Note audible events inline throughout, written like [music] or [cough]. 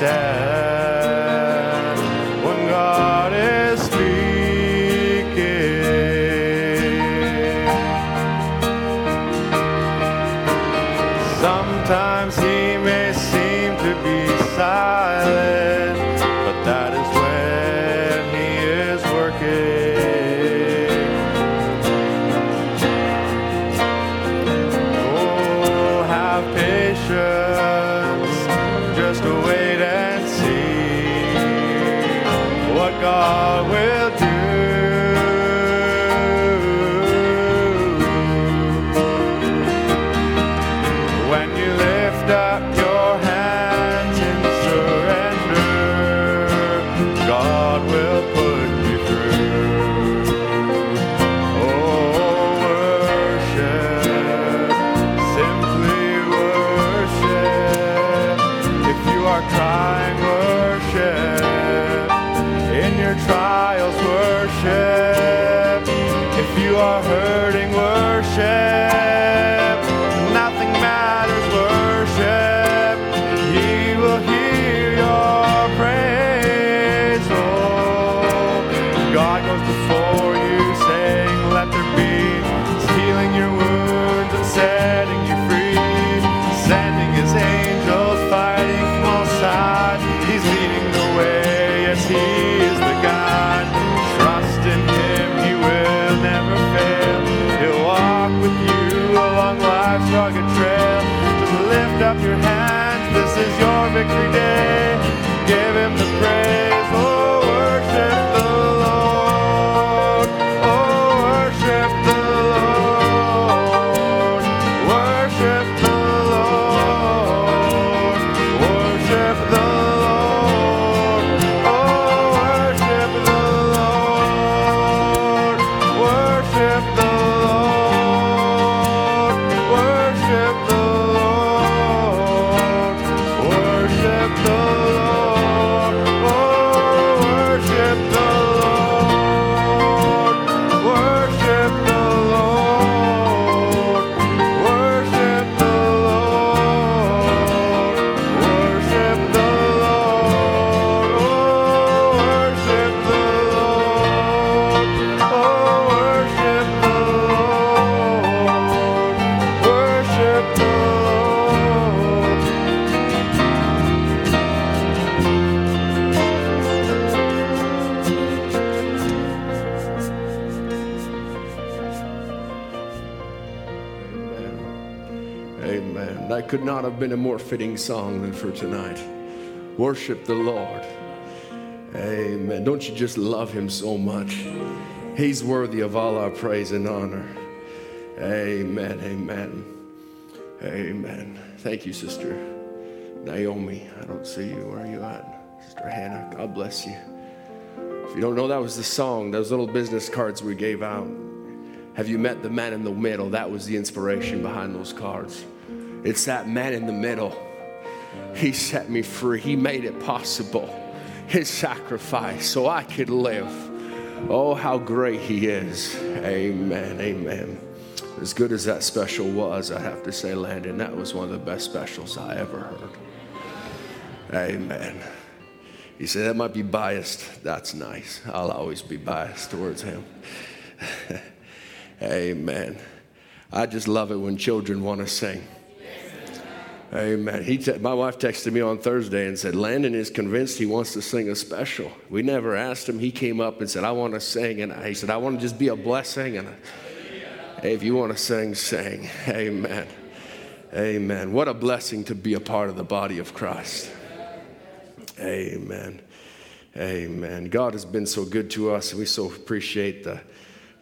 understand have been a more fitting song than for tonight. Worship the Lord. Amen. Don't you just love him so much? He's worthy of all our praise and honor. Amen. Amen. Amen. Thank you, Sister Naomi. I don't see you. Where are you at? Sister Hannah, God bless you. If you don't know, that was the song, those little business cards we gave out. Have you met the man in the middle? That was the inspiration behind those cards. It's that man in the middle. He set me free, He made it possible. His sacrifice so I could live. Oh, how great He is. Amen. Amen. As good as that special was, I have to say, Landon, that was one of the best specials I ever heard. Amen. You say that might be biased. That's nice. I'll always be biased towards him. [laughs] Amen. I just love it when children want to sing. Amen. He te- my wife texted me on Thursday and said, Landon is convinced he wants to sing a special. We never asked him. He came up and said, I want to sing. And he said, I want to just be a blessing. And I, hey, if you want to sing, sing. Amen. Amen. What a blessing to be a part of the body of Christ. Amen. Amen. God has been so good to us. We so appreciate the,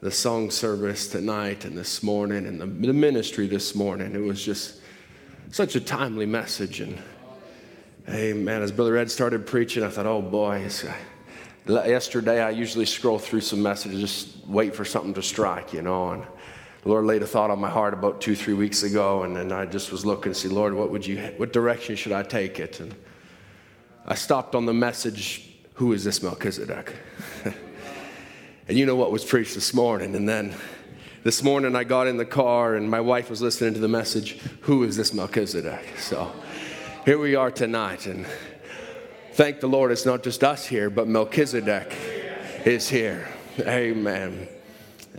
the song service tonight and this morning and the, the ministry this morning. It was just such a timely message. And amen. As Brother Ed started preaching, I thought, oh boy. Uh, yesterday, I usually scroll through some messages, just wait for something to strike, you know. And the Lord laid a thought on my heart about two, three weeks ago, and then I just was looking to see, Lord, what would you, what direction should I take it? And I stopped on the message, Who is this Melchizedek? [laughs] and you know what was preached this morning. And then this morning I got in the car and my wife was listening to the message, Who is this Melchizedek? So here we are tonight. And Thank the Lord, it's not just us here, but Melchizedek is here. Amen.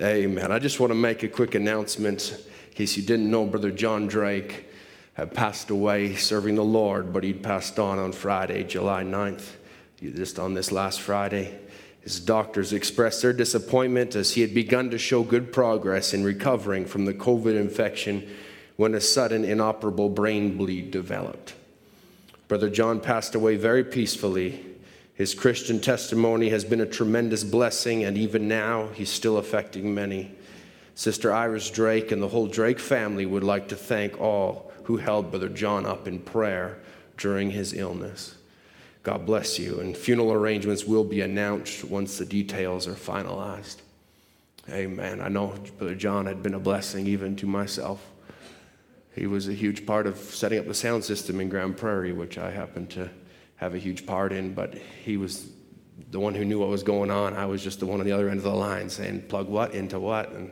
Amen. I just want to make a quick announcement in case you didn't know, Brother John Drake had passed away serving the Lord, but he'd passed on on Friday, July 9th, just on this last Friday. His doctors expressed their disappointment as he had begun to show good progress in recovering from the COVID infection when a sudden inoperable brain bleed developed. Brother John passed away very peacefully. His Christian testimony has been a tremendous blessing, and even now, he's still affecting many. Sister Iris Drake and the whole Drake family would like to thank all who held Brother John up in prayer during his illness. God bless you. And funeral arrangements will be announced once the details are finalized. Amen. I know Brother John had been a blessing even to myself. He was a huge part of setting up the sound system in Grand Prairie, which I happened to have a huge part in, but he was the one who knew what was going on. I was just the one on the other end of the line saying, plug what into what, and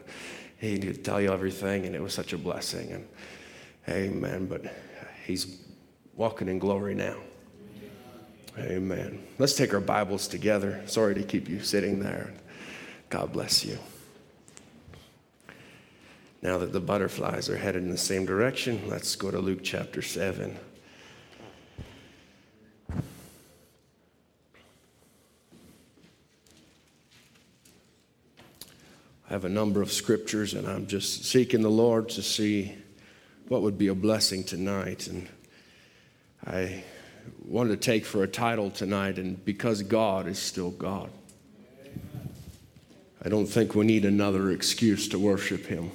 he would tell you everything, and it was such a blessing. And amen. But he's walking in glory now. Amen. Let's take our Bibles together. Sorry to keep you sitting there. God bless you. Now that the butterflies are headed in the same direction, let's go to Luke chapter 7. I have a number of scriptures, and I'm just seeking the Lord to see what would be a blessing tonight. And I wanted to take for a title tonight, and because God is still God. I don't think we need another excuse to worship Him.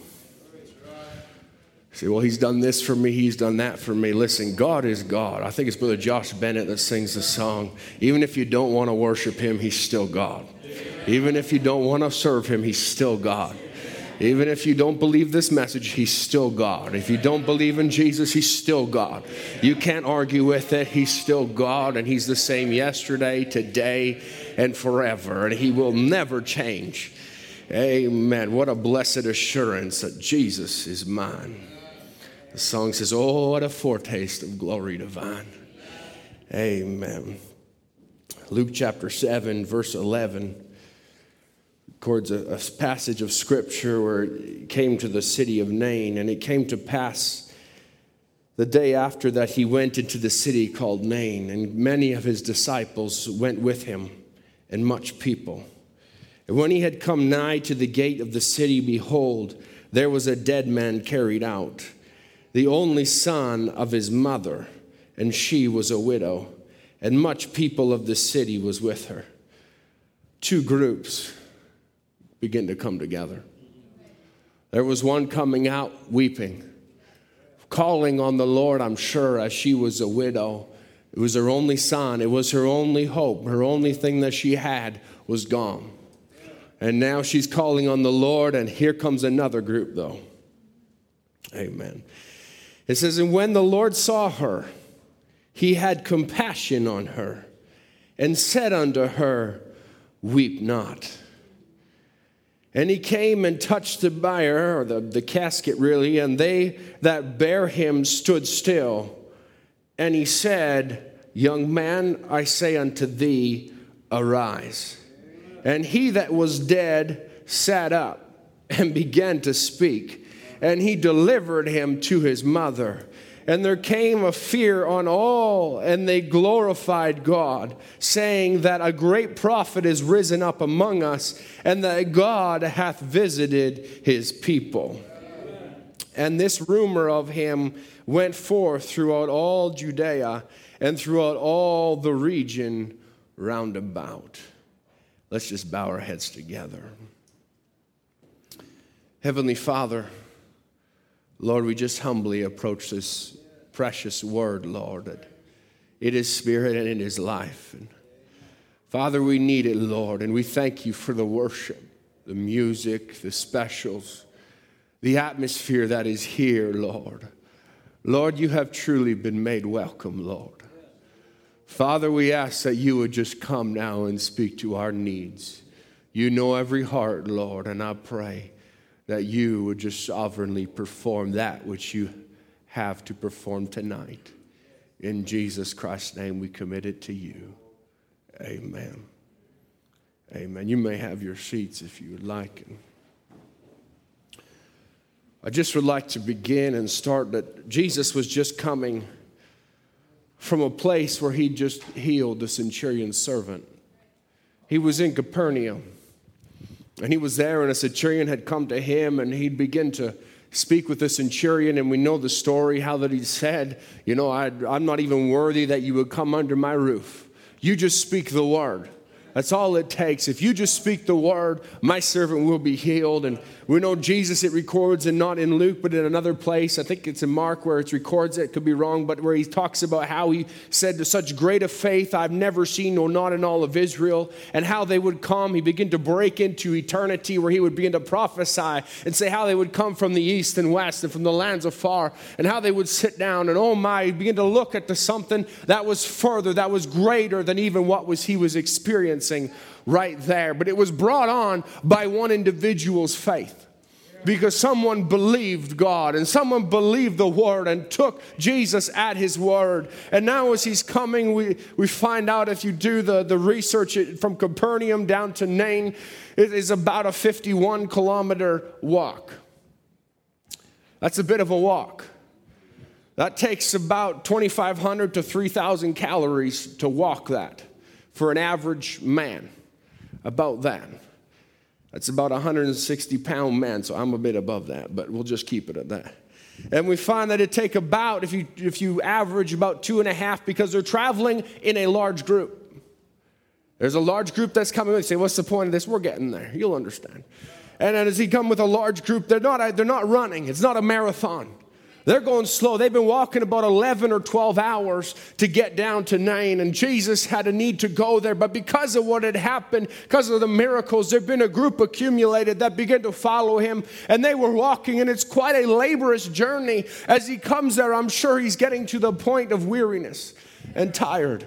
Say, well, he's done this for me, he's done that for me. Listen, God is God. I think it's Brother Josh Bennett that sings the song. Even if you don't want to worship him, he's still God. Even if you don't want to serve him, he's still God. Even if you don't believe this message, he's still God. If you don't believe in Jesus, he's still God. You can't argue with it. He's still God, and he's the same yesterday, today, and forever. And he will never change. Amen. What a blessed assurance that Jesus is mine. The song says, Oh, what a foretaste of glory divine. Amen. Luke chapter 7, verse 11 records a, a, passage of scripture where it came to the city of Nain, and it came to pass the day after that he went into the city called Nain, and many of his disciples went with him, and much people. And when he had come nigh to the gate of the city, behold, there was a dead man carried out the only son of his mother, and she was a widow, and much people of the city was with her. Two groups begin to come together. There was one coming out weeping, calling on the Lord, I'm sure, as she was a widow. It was her only son, it was her only hope, her only thing that she had was gone. And now she's calling on the Lord, and here comes another group, though. Amen. It says, And when the Lord saw her, he had compassion on her and said unto her, Weep not. And he came and touched the bier, or the, the casket really, and they that bare him stood still. And he said, Young man, I say unto thee, arise. And he that was dead sat up and began to speak and he delivered him to his mother. And there came a fear on all, and they glorified God, saying that a great prophet is risen up among us, and that God hath visited his people. And this rumor of him went forth throughout all Judea and throughout all the region round about. Let's just bow our heads together. Heavenly Father, Lord, we just humbly approach this precious word, Lord, it is spirit and it is life. And Father, we need it, Lord, and we thank you for the worship, the music, the specials, the atmosphere that is here, Lord. Lord, you have truly been made welcome, Lord. Father, we ask that you would just come now and speak to our needs. You know every heart, Lord, and I pray that you would just sovereignly perform that which you have to perform tonight. In Jesus Christ's name, we commit it to you. Amen. Amen. You may have your seats if you would like. I just would like to begin and start that Jesus was just coming from a place where he just healed the centurion's servant. He was in Capernaum. And he was there, and a centurion had come to him, and he'd begin to speak with the centurion. And we know the story how that he said, You know, I, I'm not even worthy that you would come under my roof. You just speak the word. That's all it takes. If you just speak the word, my servant will be healed. And we know Jesus, it records, and not in Luke, but in another place. I think it's in Mark where it records it, could be wrong, but where he talks about how he said to such great a faith I've never seen, no, not in all of Israel, and how they would come. He began to break into eternity where he would begin to prophesy and say how they would come from the east and west and from the lands afar, and how they would sit down. And oh my, he began to look at the something that was further, that was greater than even what was he was experiencing right there. But it was brought on by one individual's faith because someone believed God and someone believed the word and took Jesus at his word. And now, as he's coming, we, we find out if you do the, the research from Capernaum down to Nain, it is about a 51 kilometer walk. That's a bit of a walk. That takes about 2,500 to 3,000 calories to walk that for an average man about that. That's about a 160 pound man, so I'm a bit above that, but we'll just keep it at that. And we find that it take about, if you, if you average about two and a half, because they're traveling in a large group. There's a large group that's coming. They say, what's the point of this? We're getting there. You'll understand. And as he come with a large group, they're not, they're not running. It's not a marathon. They're going slow. They've been walking about 11 or 12 hours to get down to Nain, and Jesus had a need to go there. But because of what had happened, because of the miracles, there'd been a group accumulated that began to follow him, and they were walking, and it's quite a laborious journey. As he comes there, I'm sure he's getting to the point of weariness and tired.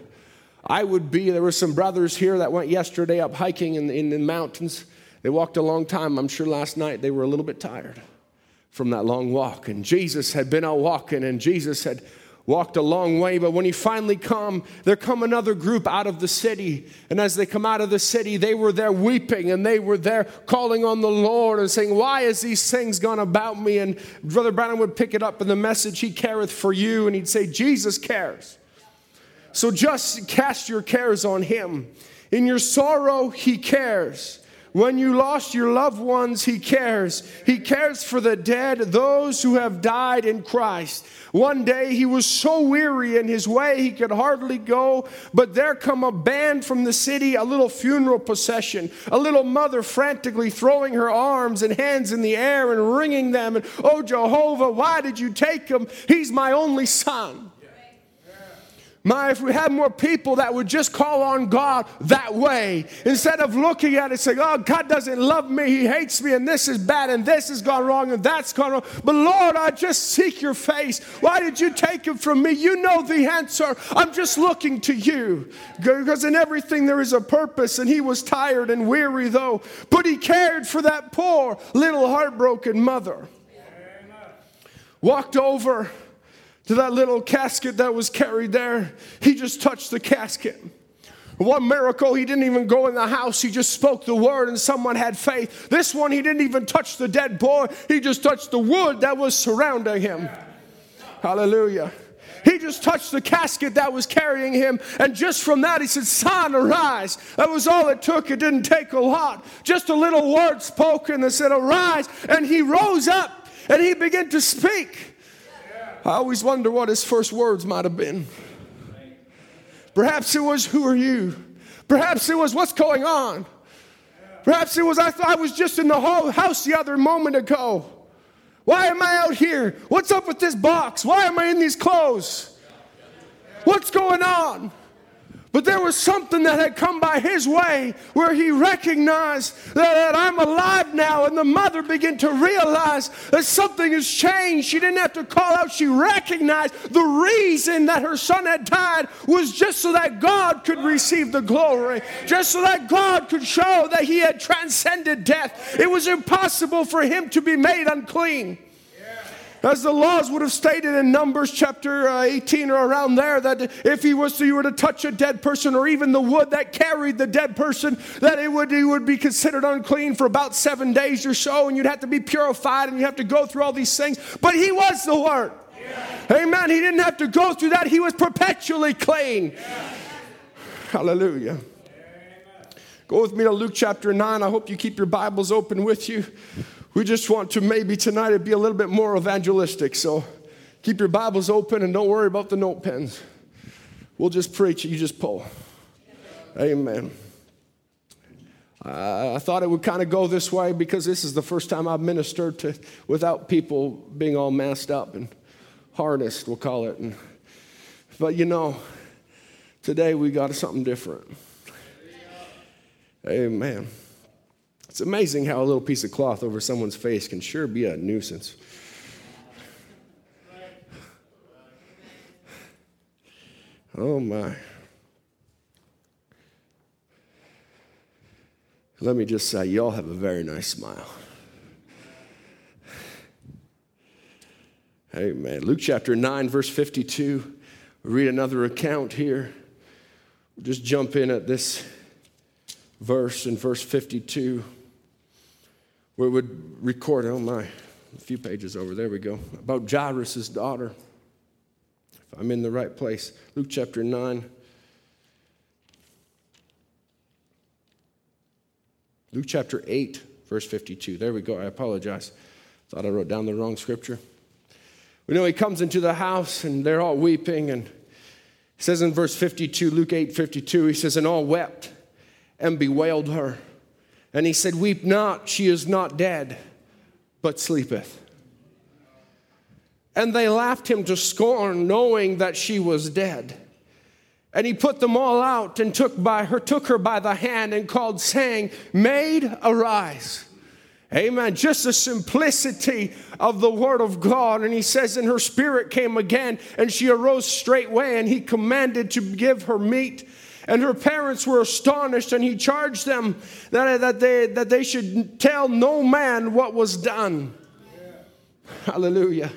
I would be, there were some brothers here that went yesterday up hiking in, in the mountains. They walked a long time. I'm sure last night they were a little bit tired from that long walk. And Jesus had been out walking, and Jesus had walked a long way. But when he finally come, there come another group out of the city. And as they come out of the city, they were there weeping and they were there calling on the Lord and saying, Why is these things gone about me? And Brother Branham would pick it up in the message, He careth for you. And he'd say, Jesus cares. So just cast your cares on him. In your sorrow, he cares. When you lost your loved ones, He cares. He cares for the dead, those who have died in Christ. One day he was so weary in his way he could hardly go, but there come a band from the city, a little funeral procession, a little mother frantically throwing her arms and hands in the air and wringing them. And, oh, Jehovah, why did you take him? He's my only son. My, if we had more people that would just call on God that way, instead of looking at it saying, oh, God doesn't love me, He hates me, and this is bad, and this has gone wrong, and that's gone wrong. But Lord, I just seek your face. Why did you take him from me? You know the answer. I'm just looking to you. Because in everything there is a purpose, and he was tired and weary, though, but he cared for that poor little heartbroken mother. Walked over to that little casket that was carried there. He just touched the casket. One miracle, he didn't even go in the house. He just spoke the word and someone had faith. This one, he didn't even touch the dead boy. He just touched the wood that was surrounding him. Hallelujah. He just touched the casket that was carrying him. And just from that, he said, Son, arise. That was all it took. It didn't take a lot. Just a little word spoken that said, Arise. And he rose up and he began to speak. I always wonder what his first words might have been. Perhaps it was, Who are you? Perhaps it was, What's going on? Perhaps it was, I thought I was just in the whole house the other moment ago. Why am I out here? What's up with this box? Why am I in these clothes? What's going on? But there was something that had come by his way where he recognized that, I'm alive now. And the mother began to realize that something has changed. She didn't have to call out, she recognized the reason that her son had died was just so that God could receive the glory, just so that God could show that he had transcended death. It was impossible for him to be made unclean. As the laws would have stated in Numbers chapter uh, 18 or around there, that if he was to, you were to touch a dead person or even the wood that carried the dead person, that it would, it would be considered unclean for about seven days or so, and you'd have to be purified and you have to go through all these things. But he was the Word. Yeah. Amen. He didn't have to go through that, he was perpetually clean. Yeah. Hallelujah. Go with me to Luke chapter 9. I hope you keep your Bibles open with you. We just want to maybe tonight to be a little bit more evangelistic. So keep your Bibles open and don't worry about the note pens. We'll just preach, you just pull. Amen. Uh, I thought it would kind of go this way because this is the first time I've ministered to, without people being all masked up and harnessed, we'll call it. And, but you know, today we got something different. Amen. It's amazing how a little piece of cloth over someone's face can sure be a nuisance. Oh my. Let me just say, y'all have a very nice smile. Amen. Luke chapter 9, verse 52. read another account here. We'll just jump in at this verse in verse 52 where it would record, oh my, a few pages over, there we go, about Jairus' daughter. If I'm in the right place, Luke chapter 9. Luke chapter 8, verse 52. There we go. I apologize. Thought I wrote down the wrong scripture. We know he comes into the house and they're all weeping. And he says in verse 52, Luke 8, 52, he says, And all wept and bewailed her. And he said, Weep not, she is not dead, but sleepeth. And they laughed him to scorn, knowing that she was dead. And he put them all out and took, by her, took her by the hand and called, saying, Maid, arise. Amen. Just the simplicity of the word of God. And he says, And her spirit came again, and she arose straightway, and he commanded to give her meat. And her parents were astonished, and he charged them that, that, they, that they should tell no man what was done. Yeah. Hallelujah.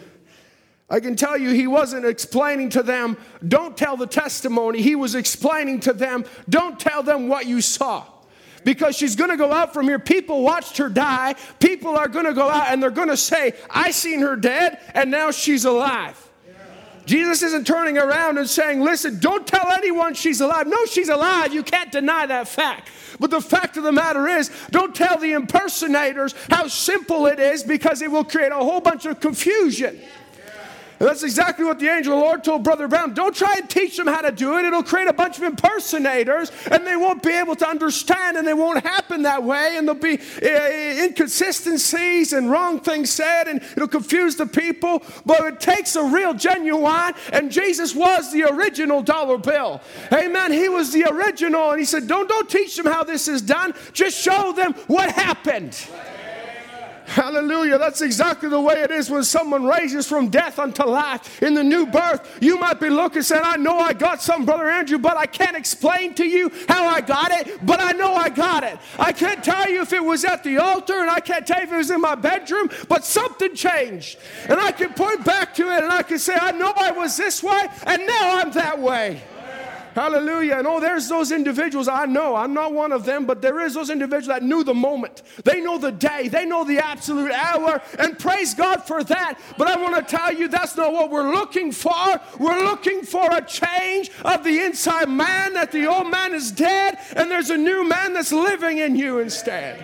I can tell you, he wasn't explaining to them, don't tell the testimony. He was explaining to them, don't tell them what you saw. Because she's gonna go out from here. People watched her die. People are gonna go out and they're gonna say, I seen her dead and now she's alive. Jesus isn't turning around and saying, Listen, don't tell anyone she's alive. No, she's alive. You can't deny that fact. But the fact of the matter is, don't tell the impersonators how simple it is because it will create a whole bunch of confusion. And that's exactly what the angel of the Lord told Brother Branham. Don't try and teach them how to do it. It'll create a bunch of impersonators and they won't be able to understand and they won't happen that way. And there'll be uh, inconsistencies and wrong things said and it'll confuse the people. But it takes a real genuine, and Jesus was the original dollar bill. Amen. He was the original. And he said, Don't, don't teach them how this is done, just show them what happened. Hallelujah. That's exactly the way it is when someone raises from death unto life in the new birth. You might be looking saying, I know I got something, Brother Andrew, but I can't explain to you how I got it, but I know I got it. I can't tell you if it was at the altar and I can't tell you if it was in my bedroom, but something changed. And I can point back to it and I can say, I know I was this way and now I'm that way. Hallelujah. And oh, there's those individuals I know. I'm not one of them, but there is those individuals that knew the moment. They know the day. They know the absolute hour. And praise God for that. But I want to tell you that's not what we're looking for. We're looking for a change of the inside man, that the old man is dead and there's a new man that's living in you instead.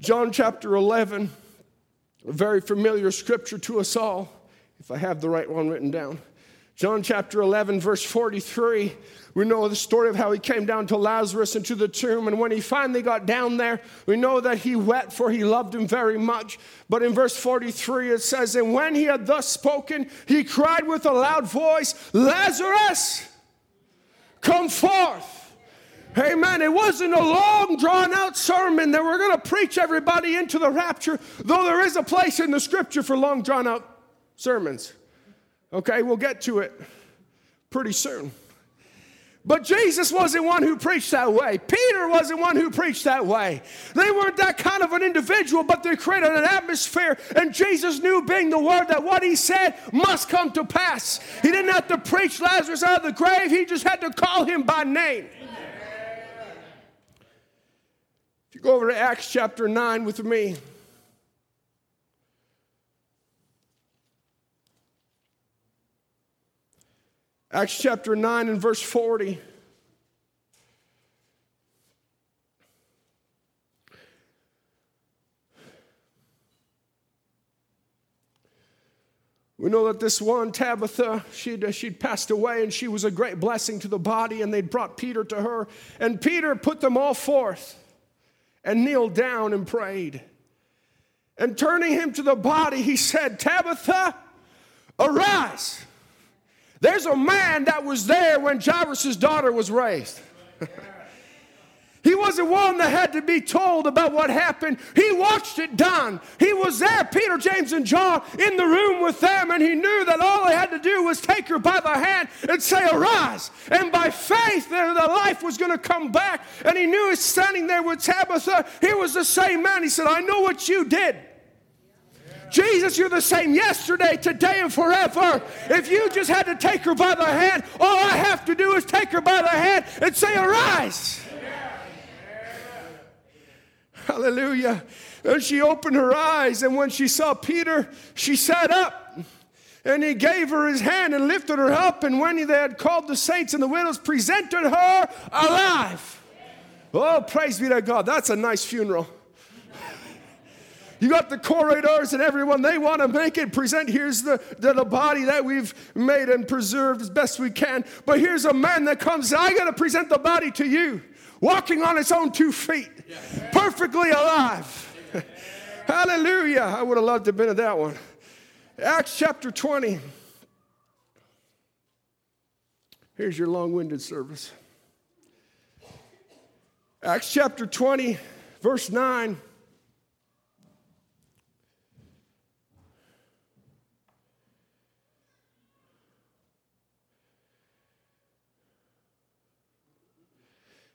John chapter 11, a very familiar scripture to us all if I have the right one written down. John chapter 11, verse 43, we know the story of how he came down to Lazarus into the tomb. And when he finally got down there, we know that he wept for he loved him very much. But in verse 43, it says, And when he had thus spoken, he cried with a loud voice, Lazarus, come forth. Amen. It wasn't a long, drawn out sermon that we're going to preach everybody into the rapture, though there is a place in the scripture for long, drawn out sermons. Okay, we'll get to it pretty soon. But Jesus wasn't one who preached that way. Peter wasn't one who preached that way. They weren't that kind of an individual, but they created an atmosphere. And Jesus knew, being the word, that what he said must come to pass. He didn't have to preach Lazarus out of the grave, he just had to call him by name. If you go over to Acts chapter 9 with me. Acts chapter 9 and verse 40. We know that this one, Tabitha, she'd, she'd passed away and she was a great blessing to the body, and they'd brought Peter to her. And Peter put them all forth and kneeled down and prayed. And turning him to the body, he said, Tabitha, arise. There's a man that was there when Jairus' daughter was raised. [laughs] He wasn't one that had to be told about what happened. He watched it done. He was there, Peter, James, and John, in the room with them, and he knew that all they had to do was take her by the hand and say, Arise. And by faith, the life was going to come back. And he knew he's standing there with Tabitha. He was the same man. He said, I know what you did. Jesus, you're the same yesterday, today, and forever. If you just had to take her by the hand, all I have to do is take her by the hand and say, Arise. Hallelujah. And she opened her eyes, and when she saw Peter, she sat up. And he gave her his hand and lifted her up. And when they had called the saints and the widows, presented her alive. Oh, praise be to God. That's a nice funeral. You got the corridors and everyone, they want to make it present. Here's the, the, the, body that we've made and preserved as best we can. But here's a man that comes, I got to present the body to you, walking on its own two feet, perfectly alive. [laughs] Hallelujah. I would have loved to have been at that one. Acts chapter 20. Here's your long winded service. Acts chapter 20, verse 9.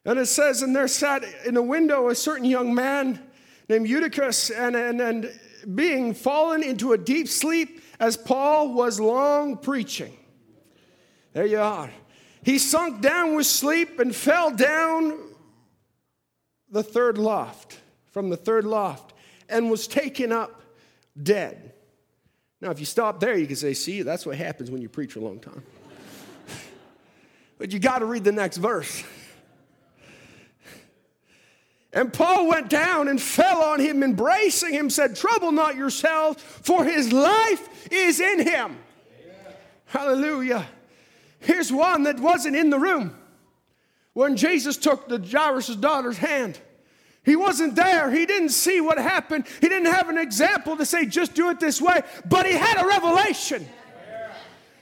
And it says, and there sat in a window a certain young man named Eutychus, and, and, and being fallen into a deep sleep as Paul was long preaching. There you are. He sunk down with sleep and fell down the third loft, from the third loft, and was taken up dead. Now, if you stop there, you can say, see, that's what happens when you preach a long time. [laughs] but you got to read the next verse. And Paul went down and fell on him, embracing him, said, Trouble not yourselves, for his life is in him. Amen. Hallelujah. Here's one that wasn't in the room when Jesus took the Jairus' daughter's hand. He wasn't there. He didn't see what happened. He didn't have an example to say, just do it this way. But he had a revelation.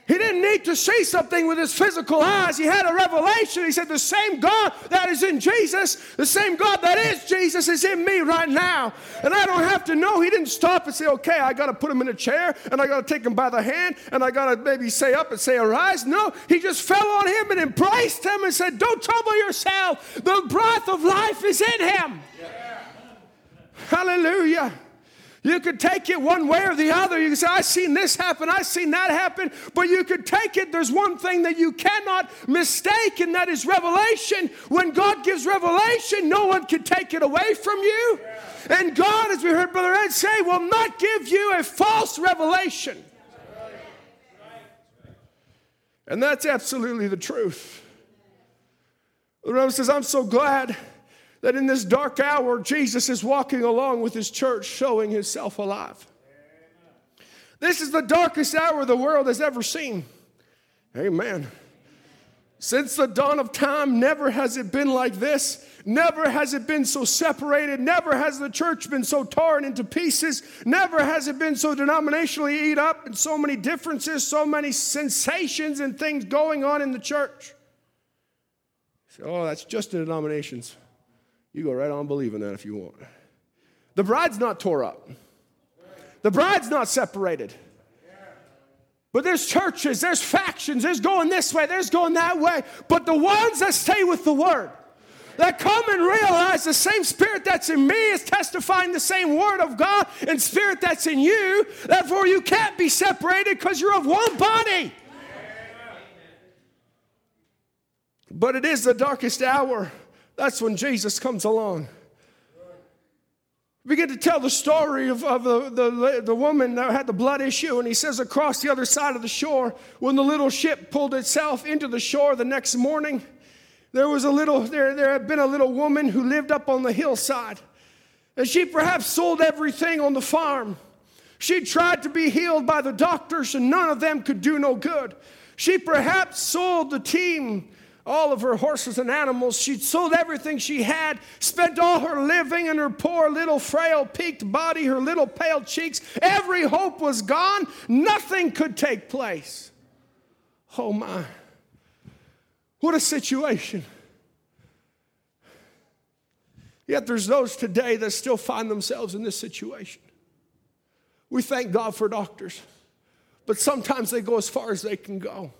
He didn't need to see something with his physical eyes. He had a revelation. He said, The same God that is in Jesus, the same God that is Jesus is in me right now. And I don't have to know. He didn't stop and say, Okay, I got to put him in a chair and I got to take him by the hand and I got to maybe say up and say, Arise. No, he just fell on him and embraced him and said, Don't trouble yourself. The breath of life is in him. Yeah. Hallelujah. You could take it one way or the other. You can say, I've seen this happen, I've seen that happen, but you could take it. There's one thing that you cannot mistake, and that is revelation. When God gives revelation, no one can take it away from you. And God, as we heard Brother Ed say, will not give you a false revelation. And that's absolutely the truth. The Bible says, I'm so glad that in this dark hour, Jesus is walking along with his church, showing himself alive. This is the darkest hour the world has ever seen. Amen. Since the dawn of time, never has it been like this. Never has it been so separated. Never has the church been so torn into pieces. Never has it been so denominationally eat up and so many differences, so many sensations and things going on in the church. So, oh, that's just the denominations. You go right on believing that if you want. The bride's not tore up, the bride's not separated. But there's churches, there's factions, there's going this way, there's going that way. But the ones that stay with the word, that come and realize the same spirit that's in me is testifying the same word of God and spirit that's in you. Therefore, you can't be separated because you're of one body. But it is the darkest hour. That's when Jesus comes along. We get to tell the story of, of the, the, the woman that had the blood issue, and he says, across the other side of the shore, when the little ship pulled itself into the shore the next morning, there was a little, there, there had been a little woman who lived up on the hillside. And she perhaps sold everything on the farm. She tried to be healed by the doctors, and none of them could do no good. She perhaps sold the team all of her horses and animals. She'd sold everything she had, spent all her living and her poor little frail peaked body, her little pale cheeks. Every hope was gone. Nothing could take place. Oh my. What a situation. Yet there's those today that still find themselves in this situation. We thank God for doctors, but sometimes they go as far as they can go.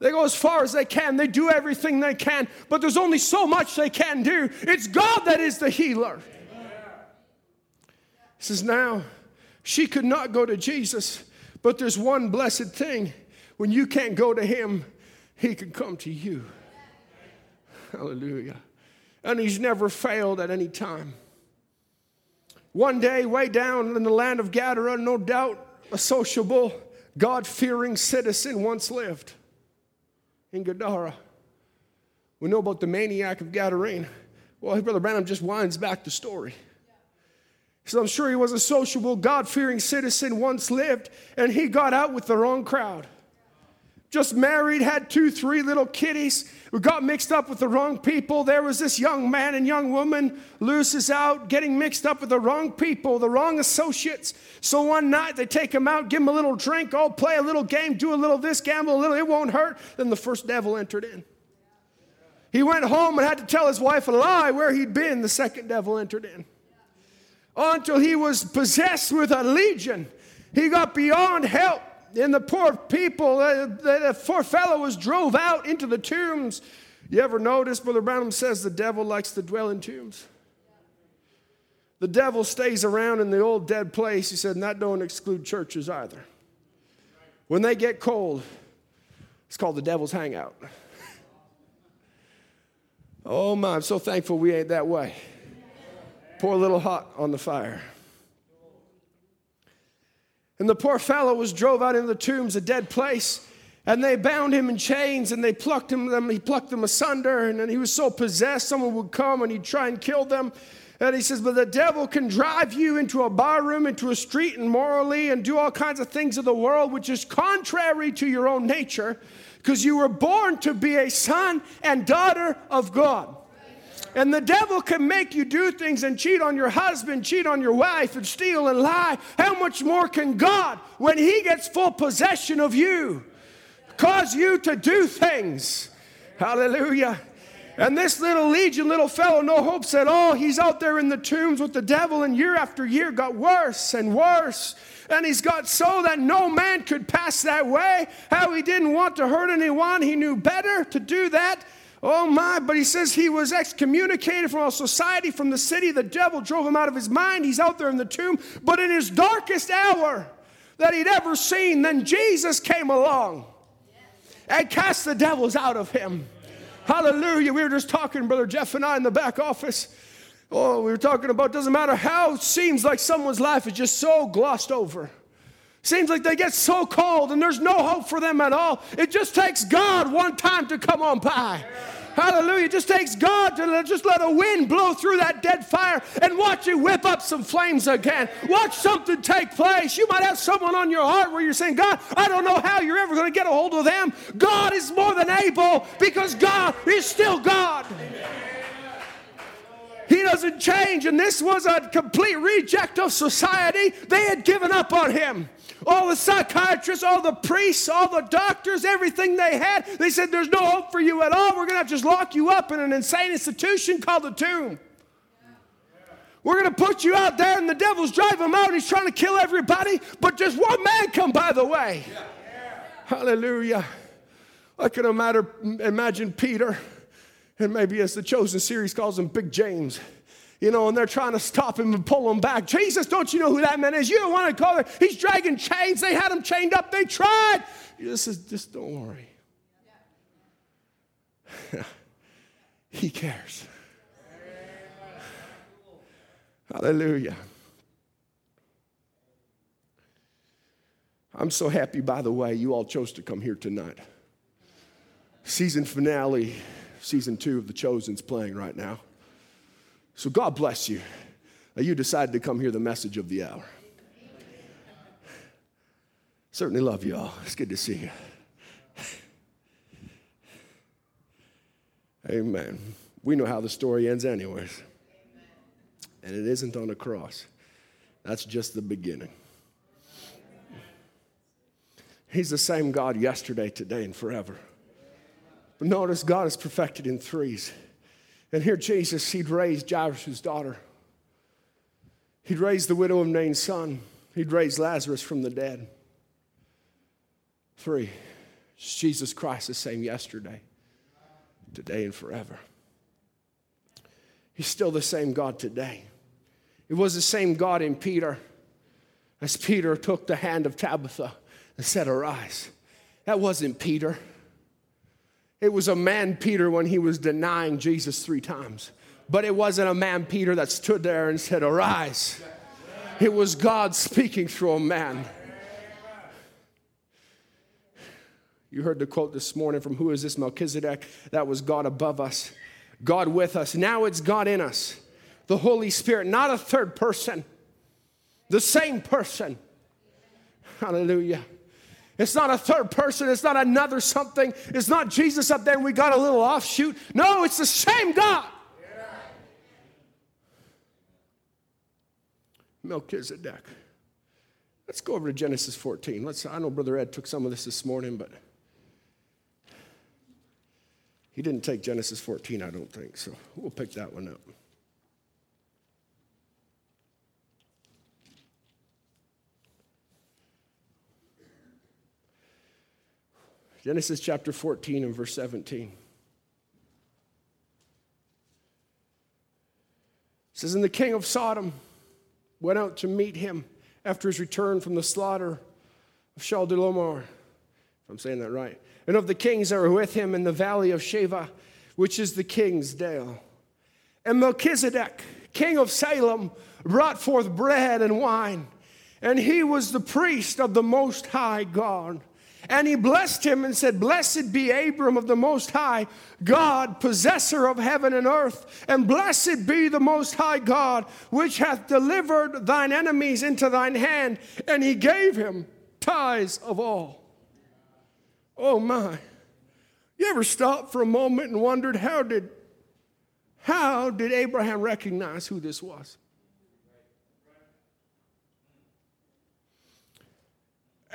They go as far as they can. They do everything they can, but there's only so much they can do. It's God that is the healer. He says, Now, she could not go to Jesus, but there's one blessed thing. When you can't go to him, he can come to you. Hallelujah. And he's never failed at any time. One day, way down in the land of Gadara, no doubt a sociable, God fearing citizen once lived in Gadara. We know about the maniac of Gadarene. Well, Brother Branham just winds back the story. So I'm sure he was a sociable, God fearing citizen, once lived, and he got out with the wrong crowd just married, had two, three little kitties. We got mixed up with the wrong people. There was this young man and young woman, loses out, getting mixed up with the wrong people, the wrong associates. So one night they take him out, give him a little drink, oh, play a little game, do a little this, gamble a little, it won't hurt. Then the first devil entered in. He went home and had to tell his wife a lie where he'd been. The second devil entered in. Until he was possessed with a legion. He got beyond help and the poor people, uh, the, poor fellow was drove out into the tombs. You ever notice, Brother Branham says the devil likes to dwell in tombs? The devil stays around in the old dead place. He said, and that don't exclude churches either. When they get cold, it's called the devil's hangout. [laughs] oh my, I'm so thankful we ain't that way. Pour a little hot on the fire. And the poor fellow was drove out into the tombs, a dead place. And they bound him in chains and they plucked him, them, he plucked them asunder. And he was so possessed, someone would come and he'd try and kill them. And he says, But the devil can drive you into a bar room, into a street, and morally, and do all kinds of things of the world, which is contrary to your own nature, because you were born to be a son and daughter of God. And the devil can make you do things and cheat on your husband, cheat on your wife, and steal and lie. How much more can God, when He gets full possession of you, cause you to do things? Hallelujah. And this little legion, little fellow, no hopes at all. He's out there in the tombs with the devil, and year after year got worse and worse. And he's got so that no man could pass that way. How he didn't want to hurt anyone, he knew better to do that. Oh my, but he says he was excommunicated from all society, from the city. The devil drove him out of his mind. He's out there in the tomb. But in his darkest hour that he'd ever seen, then Jesus came along and cast the devils out of him. Hallelujah. We were just talking, Brother Jeff and I, in the back office. Oh, we were talking about doesn't matter how it seems like someone's life is just so glossed over. Seems like they get so cold and there's no hope for them at all. It just takes God one time to come on by. Hallelujah. Just takes God to just let a wind blow through that dead fire and watch it whip up some flames again. Watch something take place. You might have someone on your heart where you're saying, God, I don't know how you're ever going to get a hold of them. God is more than able because God is still God. He doesn't change. And this was a complete reject of society. They had given up on him all the psychiatrists, all the priests, all the doctors, everything they had. They said, There's no hope for you at all. We're going to just lock you up in an insane institution called the tomb. We're going to put you out there, and the devil's driving him out. He's trying to kill everybody, but just one man come by the way. Hallelujah. I can imagine Peter, and maybe as the chosen series calls him, Big James. You know, and they're trying to stop him and pull him back. Jesus, don't you know who that man is? You don't want to call him. He's dragging chains. They had him chained up. They tried. Jesus says, just don't worry. [laughs] he cares. Hallelujah. I'm so happy, by the way, you all chose to come here tonight. Season finale, season two of The Chosen's playing right now. So God bless you that you decided to come hear the message of the hour. Certainly love you all. It's good to see you. Amen. We know how the story ends, anyways. And it isn't on a cross, that's just the beginning. He's the same God yesterday, today, and forever. But notice God is perfected in threes. And here Jesus, he'd raised Jairus' daughter. He'd raised the widow of Nain's son. He'd raised Lazarus from the dead. Three, Jesus Christ the same yesterday, today, and forever. He's still the same God today. It was the same God in Peter as Peter took the hand of Tabitha and said, Arise. That wasn't Peter. It was a man, Peter, when he was denying Jesus three times. But it wasn't a man, Peter, that stood there and said, Arise. It was God speaking through a man. You heard the quote this morning from who is this Melchizedek? That was God above us, God with us. Now it's God in us, the Holy Spirit, not a third person, the same person. Hallelujah. It's not a third person. It's not another something. It's not Jesus up there and we got a little offshoot. No, it's the same God. Melchizedek. Let's go over to Genesis 14. Let's, I know Brother Ed took some of this this morning, but he didn't take Genesis 14, I don't think. So we'll pick that one up. Genesis chapter 14 and verse 17. It says, And the king of Sodom went out to meet him after his return from the slaughter of Chedorlaomer, if I'm saying that right, and of the kings that were with him in the valley of Shaveh, which is the king's dale. And Melchizedek, king of Salem, brought forth bread and wine, and he was the priest of the Most High God. And he blessed him and said, Blessed be Abram of the Most High God, possessor of heaven and earth, and blessed be the Most High God, which hath delivered thine enemies into thine hand. And he gave him tithes of all. Oh my. You ever stopped for a moment and wondered how did how did Abraham recognize who this was?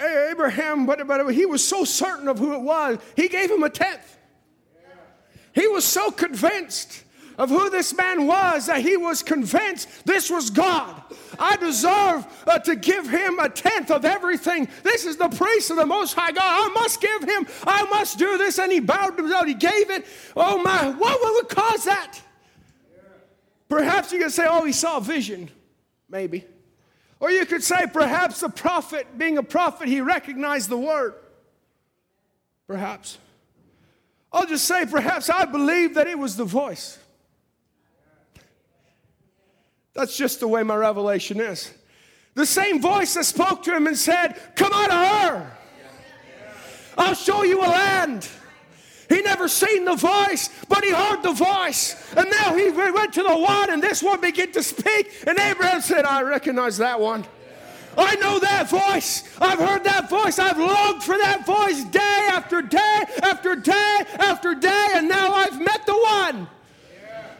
Abraham, but, but he was so certain of who it was, he gave him a tenth. He was so convinced of who this man was that he was convinced this was God. I deserve uh, to give him a tenth of everything. This is the priest of the Most High God. I must give him, I must do this. And he bowed himself, he gave it. Oh my, what would cause that? Perhaps you could say, oh, he saw a vision. Maybe. Or you could say, perhaps the prophet, being a prophet, he recognized the word. Perhaps. I'll just say, perhaps I believe that it was the voice. That's just the way my revelation is. The same voice that spoke to him and said, Come out of her. I'll show you a land. He never seen the voice, but he heard the voice. And now he went to the one, and this one began to speak. And Abraham said, I recognize that one. I know that voice. I've heard that voice. I've longed for that voice day after day after day after day. And now I've met the one. Yeah.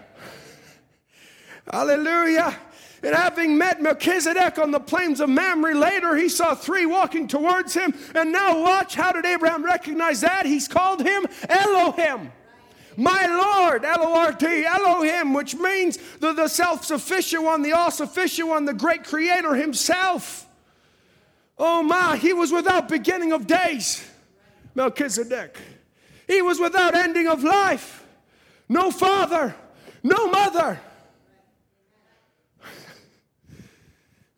Hallelujah. And having met Melchizedek on the plains of Mamre, later he saw three walking towards him. And now, watch, how did Abraham recognize that? He's called him Elohim. My Lord, L O R T, Elohim, which means the, the self sufficient one, the all sufficient one, the great creator himself. Oh my, he was without beginning of days. Melchizedek. He was without ending of life, no father, no mother.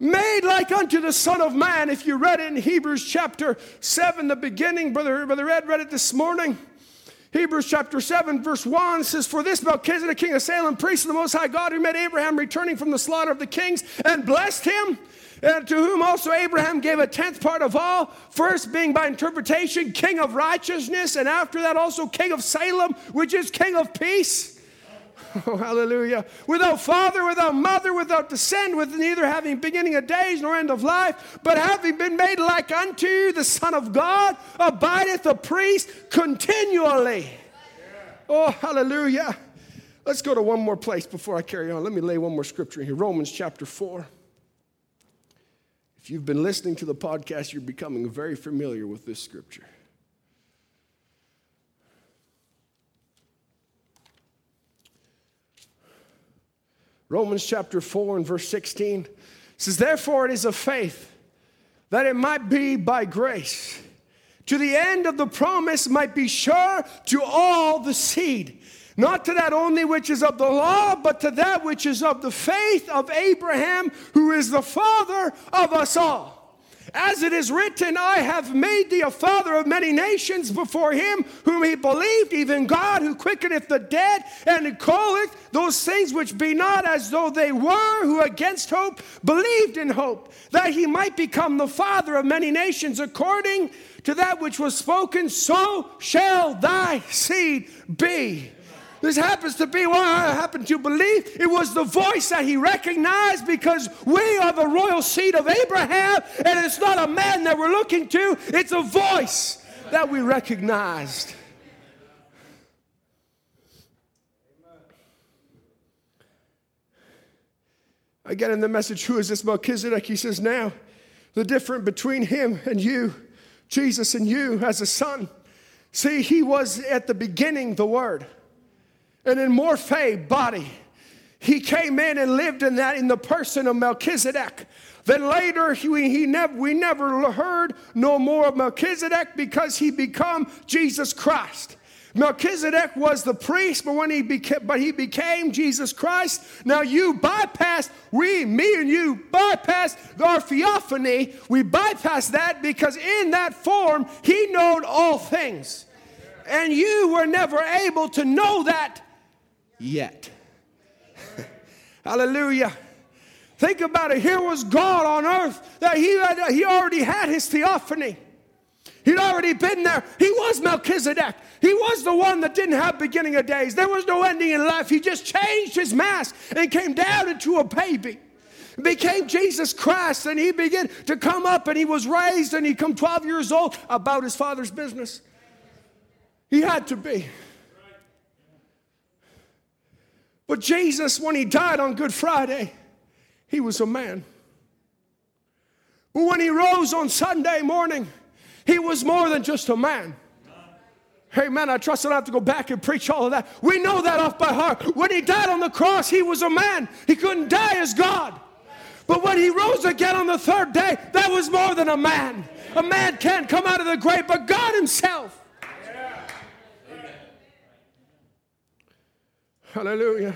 Made like unto the Son of Man. If you read in Hebrews chapter 7, the beginning, Brother, Brother Ed read it this morning. Hebrews chapter 7, verse 1 says, For this Melchizedek, king of Salem, priest of the Most High God, who met Abraham returning from the slaughter of the kings and blessed him, and to whom also Abraham gave a tenth part of all, first being by interpretation king of righteousness, and after that also king of Salem, which is king of peace. [laughs] Oh, hallelujah. Without father, without mother, without descent, with neither having beginning of days nor end of life, but having been made like unto you, the Son of God, abideth a priest continually. Oh, hallelujah. Let's go to one more place before I carry on. Let me lay one more scripture in here Romans chapter 4. If you've been listening to the podcast, you're becoming very familiar with this scripture. Romans chapter 4 and verse 16 says, Therefore it is of faith that it might be by grace, to the end of the promise might be sure to all the seed, not to that only which is of the law, but to that which is of the faith of Abraham, who is the father of us all. As it is written, I have made thee a father of many nations before him whom he believed, even God who quickeneth the dead, and calleth those things which be not as though they were, who against hope believed in hope, that he might become the father of many nations, according to that which was spoken, so shall thy seed be. This happens to be what I happen to believe. It was the voice that he recognized because we are the royal seed of Abraham, and it's not a man that we're looking to, it's a voice that we recognized. Again, in the message, who is this Melchizedek? He says, Now, the difference between him and you, Jesus and you as a son. See, he was at the beginning the Word and in morphe body. He came in and lived in that in the person of Melchizedek. Then later, he, he never, we never heard no more of Melchizedek because he become Jesus Christ. Melchizedek was the priest, but when he became, but he became Jesus Christ. Now you bypass, we, me and you bypass our theophany. We bypass that because in that form he knowed all things. And you were never able to know that yet. [laughs] Hallelujah. Think about it. Here was God on earth that he, had, he already had his theophany. He'd already been there. He was Melchizedek. He was the one that didn't have beginning of days. There was no ending in life. He just changed his mask and came down into a baby. Became Jesus Christ, and he began to come up, and he was raised, and he come 12 years old about his father's business. He had to be. But Jesus, when he died on Good Friday, he was a man. But when he rose on Sunday morning, he was more than just a man. Hey man, I trust I don't have to go back and preach all of that. We know that off by heart. When he died on the cross, he was a man. He couldn't die as God. But when he rose again on the third day, that was more than a man. A man can't come out of the grave, but God himself. Hallelujah.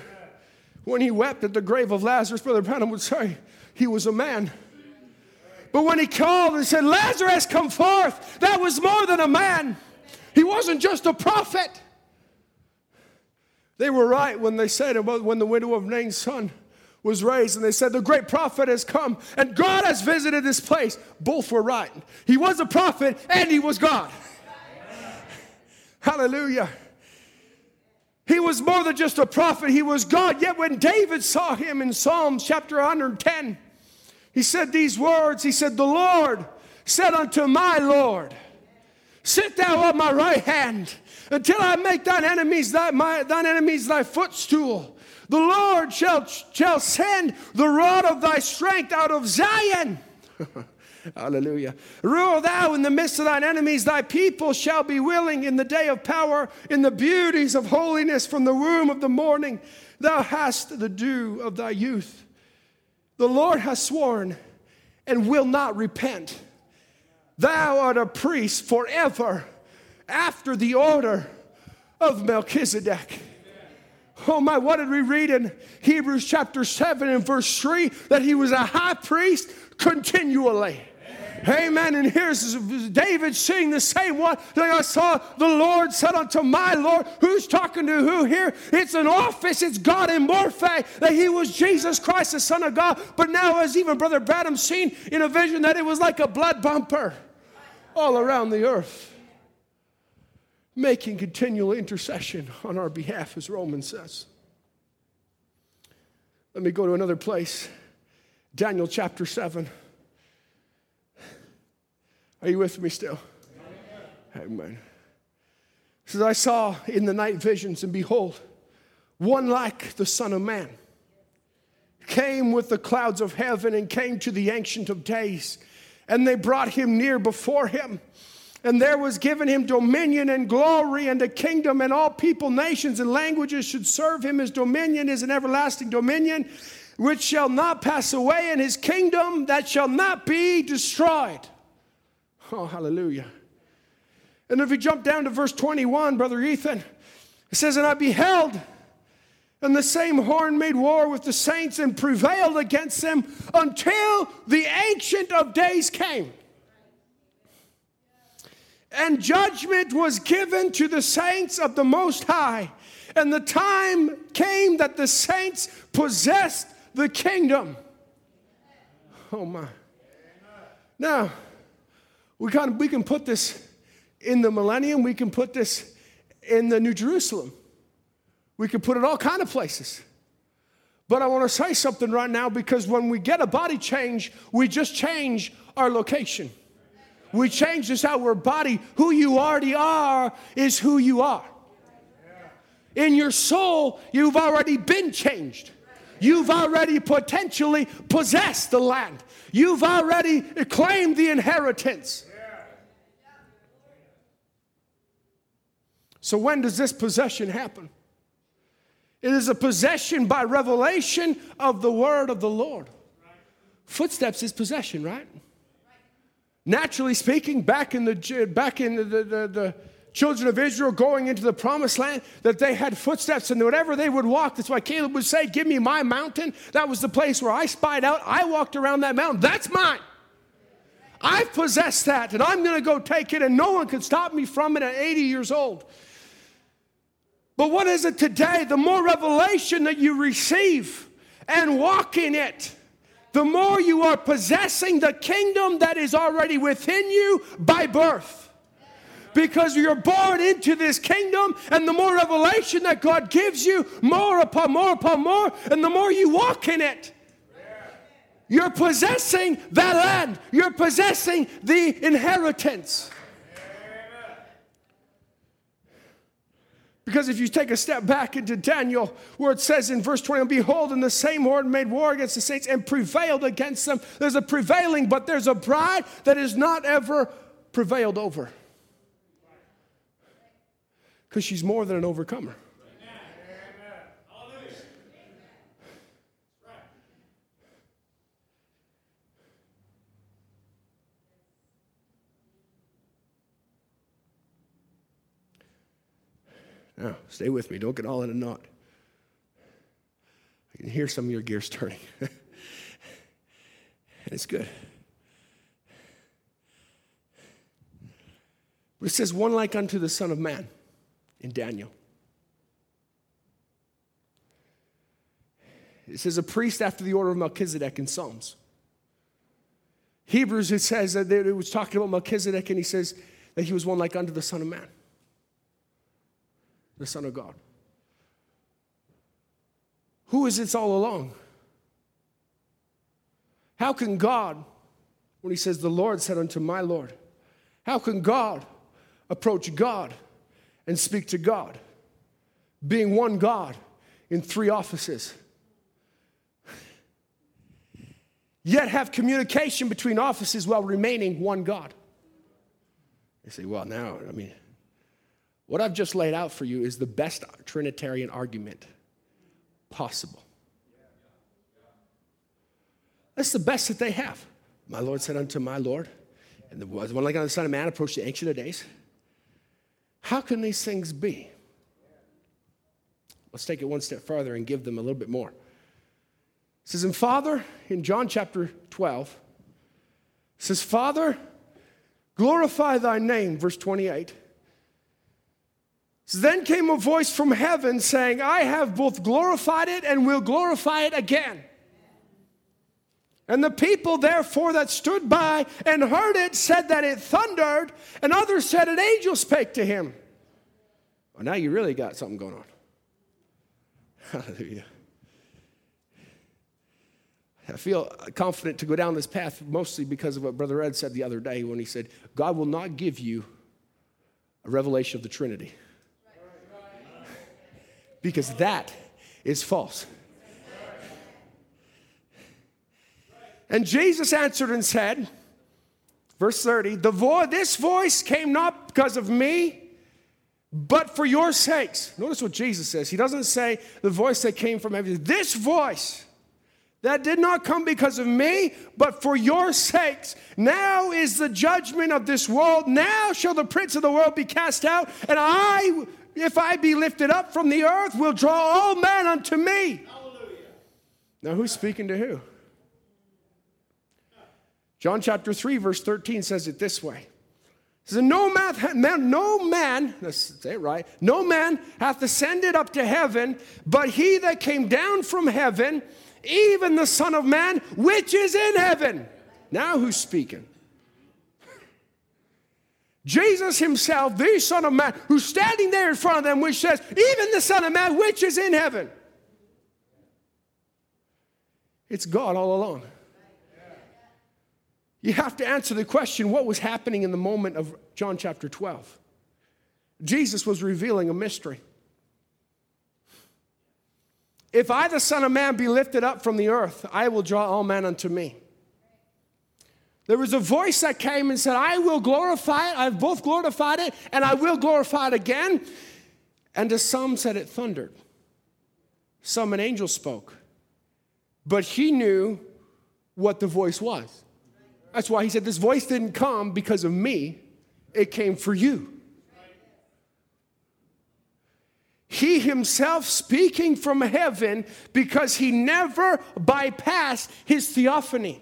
When he wept at the grave of Lazarus, Brother Branham would say he was a man. But when he called and said, Lazarus, come forth, that was more than a man. He wasn't just a prophet. They were right when they said about when the widow of Nain's son was raised, and they said, The great prophet has come, and God has visited this place. Both were right. He was a prophet, and he was God. Hallelujah. He was more than just a prophet, he was God. Yet when David saw him in Psalms chapter 110, he said these words He said, The Lord said unto my Lord, Sit thou on my right hand until I make thine enemies thy, my, thine enemies thy footstool. The Lord shall, shall send the rod of thy strength out of Zion. [laughs] [laughs] Hallelujah. Rule thou in the midst of thine enemies, thy people shall be willing in the day of power, in the beauties of holiness from the womb of the morning. Thou hast the dew of thy youth. The Lord has sworn and will not repent. Thou art a priest forever after the order of Melchizedek. Oh my, what did we read in Hebrews chapter 7 and verse 3? That he was a high priest continually. Amen. And here's David seeing the same one that I saw the Lord said unto my Lord. Who's talking to who here? It's an office. It's God in Morphe that he was Jesus Christ, the Son of God. But now, as even Brother Branham seen in a vision, that it was like a blood bumper all around the earth, making continual intercession on our behalf, as Romans says. Let me go to another place Daniel chapter 7. Are you with me still? Amen. Says, I saw in the night visions, and behold, one like the Son of Man came with the clouds of heaven and came to the Ancient of Days. And they brought him near before him. And there was given him dominion and glory and a kingdom, and all people, nations, and languages should serve him. His dominion is an everlasting dominion which shall not pass away, and his kingdom that shall not be destroyed. Oh, hallelujah. And if we jump down to verse 21, Brother Ethan, it says, And I beheld, and the same horn made war with the saints and prevailed against them until the Ancient of Days came. And judgment was given to the saints of the Most High. And the time came that the saints possessed the kingdom. Oh, my. Now, we, kind of, we can put this in the millennium, we can put this in the New Jerusalem. We can put it all kind of places. But I want to say something right now because when we get a body change, we just change our location. We change this our body. Who you already are is who you are. In your soul, you've already been changed. You've already potentially possessed the land. You've already claimed the inheritance. So, when does this possession happen? It is a possession by revelation of the word of the Lord. Footsteps is possession, right? Naturally speaking, back in the back in the, the, the, the children of Israel going into the promised land, that they had footsteps and whatever they would walk. That's why Caleb would say, Give me my mountain. That was the place where I spied out. I walked around that mountain. That's mine. I've possessed that and I'm going to go take it, and no one can stop me from it at 80 years old. But what is it today? The more revelation that you receive and walk in it, the more you are possessing the kingdom that is already within you by birth because you're born into this kingdom, and the more revelation that God gives you, more upon more upon more, and the more you walk in it. You're possessing that land. You're possessing the inheritance. Because if you take a step back into Daniel, where it says in verse 20, Behold, and the same horde made war against the saints and prevailed against them. There's a prevailing, but there's a bride that is not ever prevailed over because she's more than an overcomer. Now, stay with me. Don't get all in a knot. I can hear some of your gears turning. [laughs] and it's good. But it says, one like unto the Son of Man in Daniel. It says, a priest after the order of Melchizedek in Psalms. Hebrews, it says that it was talking about Melchizedek, and he says that he was one like unto the Son of Man, the Son of God. Who is this all along? How can God, when he says, The Lord said unto my Lord, how can God approach God and speak to God, being one God in three offices. Yet have communication between offices while remaining one God. You say, well, now, I mean, what I've just laid out for you is the best Trinitarian argument possible. That's the best that they have. My Lord said unto my Lord, and the one like on the Son of Man approached the Ancient of Days. How can these things be? Let's take it one step further and give them a little bit more. It says, And Father, in John chapter 12, says, Father, glorify thy name, verse 28. So then came a voice from heaven saying, I have both glorified it and will glorify it again. And the people, therefore, that stood by and heard it said that it thundered, and others said an angel spake to him. Well, now you really got something going on. [laughs] Hallelujah. I feel confident to go down this path mostly because of what Brother Ed said the other day when he said, God will not give you a revelation of the Trinity. [laughs] Because that is false. And Jesus answered and said, verse 30, the vo- this voice came not because of me, but for your sakes. Notice what Jesus says. He doesn't say the voice that came from heaven. This voice that did not come because of me, but for your sakes. Now is the judgment of this world. Now shall the prince of the world be cast out, and I, if I be lifted up from the earth, will draw all men unto me. Hallelujah. Now, who's speaking to who? John chapter 3, verse 13 says it this way. Says, no man, no man, let's say it right, no man hath ascended up to heaven, but he that came down from heaven, even the Son of Man, which is in heaven. Now who's speaking? Jesus himself, the Son of Man, who's standing there in front of them, which says, even the Son of Man, which is in heaven. It's God all along. You have to answer the question what was happening in the moment of John chapter 12? Jesus was revealing a mystery. If I, the Son of Man, be lifted up from the earth, I will draw all men unto me. There was a voice that came and said, I will glorify it. I've both glorified it and I will glorify it again. And to some said it thundered. Some an angel spoke. But he knew what the voice was. That's why he said, This voice didn't come because of me, it came for you. He himself speaking from heaven because he never bypassed his theophany.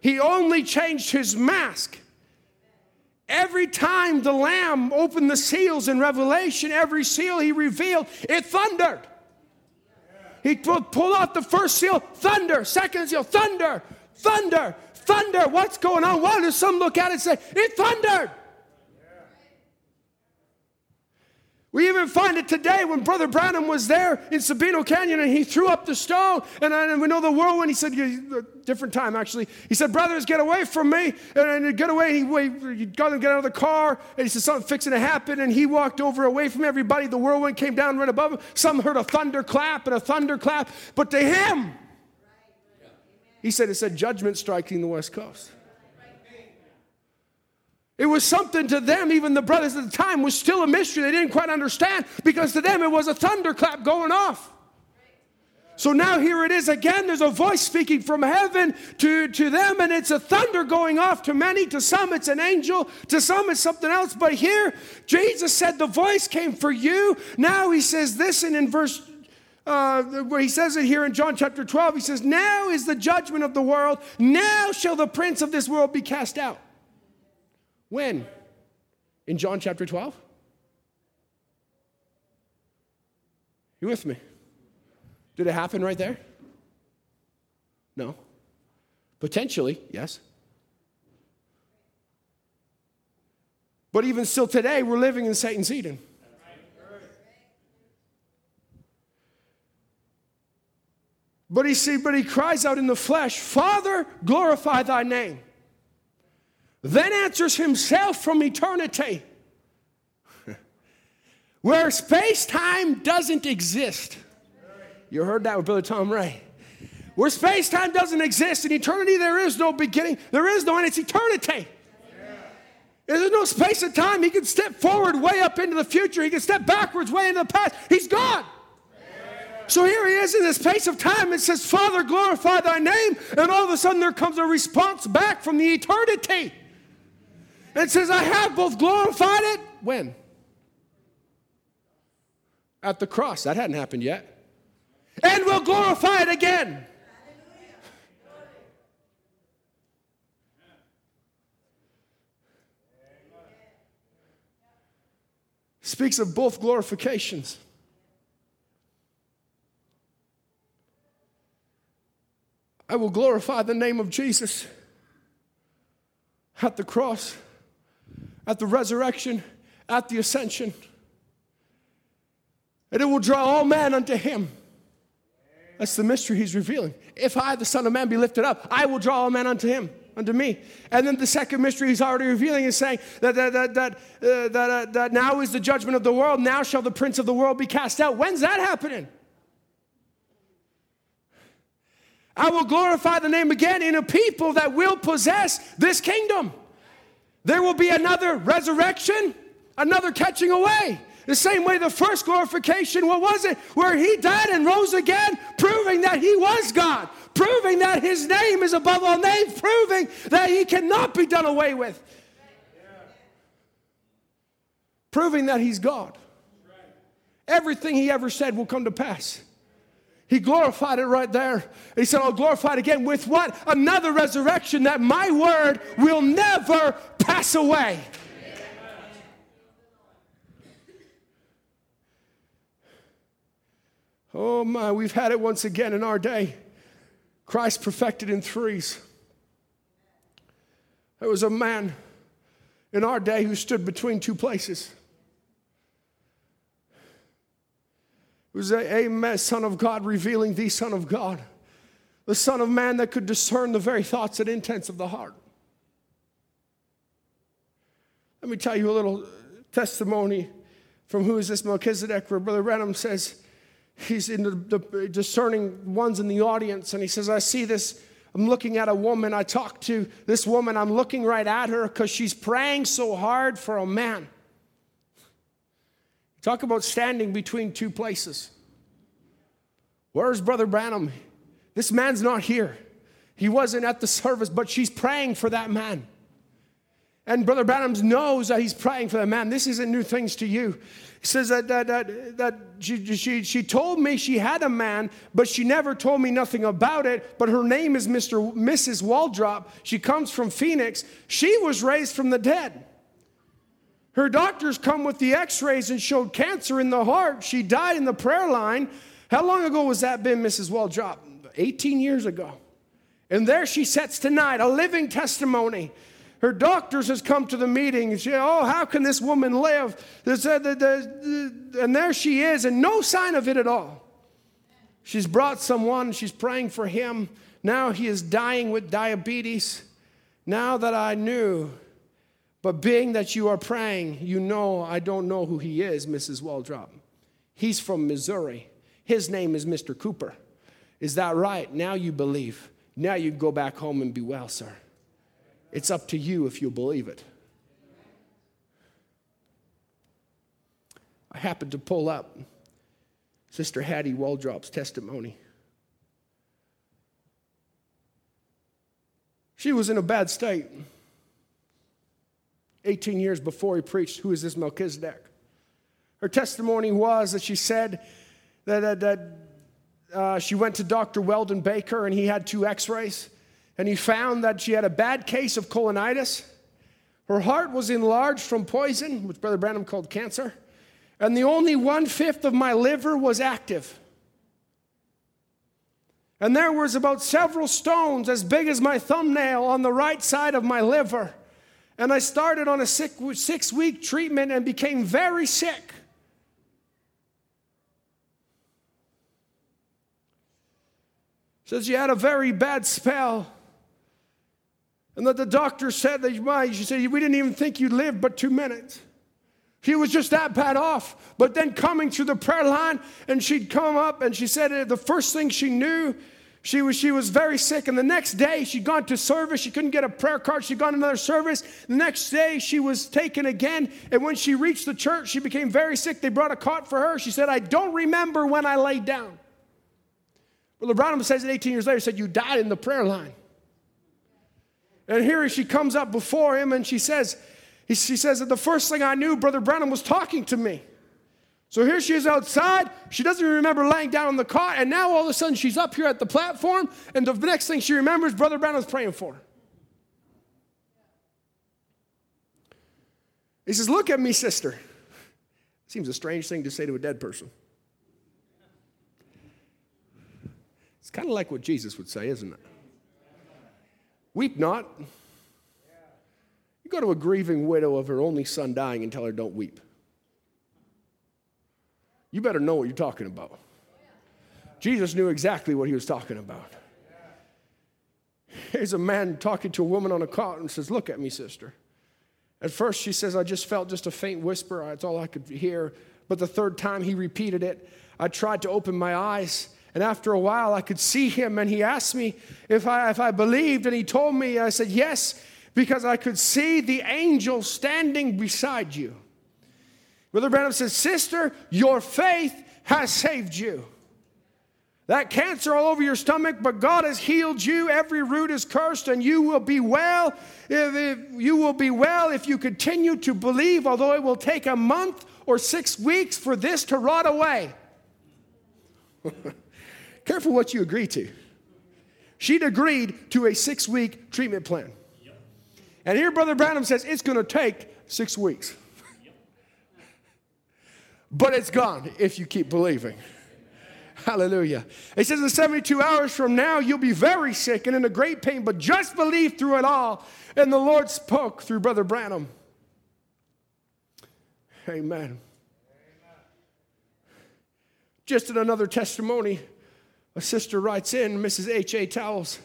He only changed his mask. Every time the Lamb opened the seals in Revelation, every seal he revealed, it thundered. He pulled out the first seal, thunder. Second seal, thunder, thunder thunder. What's going on? Why does some look at it and say, it thundered? We even find it today when Brother Branham was there in Sabino Canyon and he threw up the stone. And, and we know the whirlwind, he said, a different time actually. He said, Brothers, get away from me. And, and get away. And he, he got him get out of the car. And he said, Something fixing to happen. And he walked over away from everybody. The whirlwind came down right above him. Some heard a thunder clap and a thunder clap. But to him, he said it said judgment striking the West Coast. It was something to them, even the brothers at the time, was still a mystery. They didn't quite understand because to them it was a thunderclap going off. So now here it is again. There's a voice speaking from heaven to, to them, and it's a thunder going off to many. To some, it's an angel. To some, it's something else. But here, Jesus said the voice came for you. Now he says this, and in verse uh, where he says it here in John chapter 12, he says, Now is the judgment of the world. Now shall the prince of this world be cast out. When? In John chapter 12? You with me? Did it happen right there? No. Potentially, yes. But even still today, we're living in Satan's Eden. But he see, but he cries out in the flesh, Father, glorify thy name. Then answers himself from eternity. [laughs] Where space time doesn't exist. You heard that with Brother Tom Ray. Where space time doesn't exist, in eternity there is no beginning, there is no end, it's eternity. There's no space and time. He can step forward way up into the future, he can step backwards way into the past. He's gone. So here he is in this space of time. It says, Father, glorify thy name. And all of a sudden there comes a response back from the eternity. And it says, I have both glorified it, When? At the cross. That hadn't happened yet. And we'll glorify it again. Speaks of both glorifications. I will glorify the name of Jesus at the cross, at the resurrection, at the ascension. And it will draw all men unto him. That's the mystery he's revealing. If I, the Son of Man, be lifted up, I will draw all men unto him, unto me. And then the second mystery he's already revealing is saying that, that, that, that, uh, that, uh, that now is the judgment of the world. Now shall the prince of the world be cast out. When's that happening? I will glorify the name again in a people that will possess this kingdom. There will be another resurrection, another catching away. The same way the first glorification, what was it? Where he died and rose again, proving that he was God, proving that his name is above all names, proving that he cannot be done away with, proving that he's God. Everything he ever said will come to pass. He glorified it right there. He said, I'll glorify it again with what? Another resurrection that my word will never pass away. Oh my, we've had it once again in our day. Christ perfected in threes. There was a man in our day who stood between two places. It was a, a Son of God revealing the Son of God, the Son of Man that could discern the very thoughts and intents of the heart. Let me tell you a little testimony from who is this Melchizedek, where Brother Branham says he's in the, the discerning ones in the audience, and he says, I see this. I'm looking at a woman. I talk to this woman. I'm looking right at her because she's praying so hard for a man. Talk about standing between two places. Where's Brother Branham? This man's not here. He wasn't at the service, but she's praying for that man. And Brother Branham knows that he's praying for that man. This isn't new things to you. He says that, that, that, that she, she, she told me she had a man, but she never told me nothing about it. But her name is Mr. Mrs. Waldrop. She comes from Phoenix. She was raised from the dead. Her doctors come with the x rays and showed cancer in the heart. She died in the prayer line. How long ago was that been, Mrs. Waldrop? 18 years ago. And there she sits tonight, a living testimony. Her doctors has come to the meeting. And she, oh, how can this woman live? And there she is, and no sign of it at all. She's brought someone, she's praying for him. Now he is dying with diabetes. Now that I knew but being that you are praying, you know I don't know who he is, Mrs. Waldrop. He's from Missouri. His name is Mr. Cooper. Is that right? Now you believe. Now you go back home and be well, sir. It's up to you if you believe it. I happened to pull up Sister Hattie Waldrop's testimony. She was in a bad state. 18 years before he preached, Who is this Melchizedek? Her testimony was that she said that, that, uh, she went to Dr. Weldon Baker and he had two x rays and he found that she had a bad case of colonitis. Her heart was enlarged from poison, which Brother Branham called cancer, and the only one fifth of my liver was active. And there was about several stones as big as my thumbnail on the right side of my liver. And I started on a six, six week treatment and became very sick. Says you had a very bad spell. And that the doctor said that you might. She said, We didn't even think you'd live but two minutes. He was just that bad off. But then coming to the prayer line, and she'd come up and she said the first thing she knew she was, she was very sick, and the next day she'd gone to service. She couldn't get a prayer card. She'd gone another service. The next day she was taken again, and when she reached the church, she became very sick. They brought a cot for her. She said, I don't remember when I laid down. Well, LeBron says it 18 years later, said, You died in the prayer line. And here she comes up before him and she says, He, she says that the first thing I knew, Brother Branham was talking to me. So here she is outside. She doesn't remember laying down on the cot. And now all of a sudden she's up here at the platform. And the next thing she remembers, Brother Branham's praying for her. He says, Look at me, sister. Seems a strange thing to say to a dead person. It's kind of like what Jesus would say, isn't it? Weep not. You go to a grieving widow of her only son dying and tell her, Don't weep. You better know what you're talking about. Jesus knew exactly what he was talking about. Here's a man talking to a woman on a cot and says, Look at me, sister. At first, she says, I just felt just a faint whisper. That's all I could hear. But the third time he repeated it, I tried to open my eyes. And after a while, I could see him. And he asked me if I, if I believed. And he told me, I said, Yes, because I could see the angel standing beside you. Brother Branham says, Sister, your faith has saved you. That cancer all over your stomach, but God has healed you. Every root is cursed, and you will be well. If, if, you will be well if you continue to believe, although it will take a month or six weeks for this to rot away. [laughs] Careful what you agree to. She'd agreed to a six week treatment plan. And here, Brother Branham says it's going to take six weeks. But it's gone if you keep believing. Hallelujah. It says in 72 hours from now, you'll be very sick and in a great pain, but just believe through it all. And the Lord spoke through Brother Branham. Amen. Amen. Just in another testimony, a sister writes in, Mrs. H.A. Towels,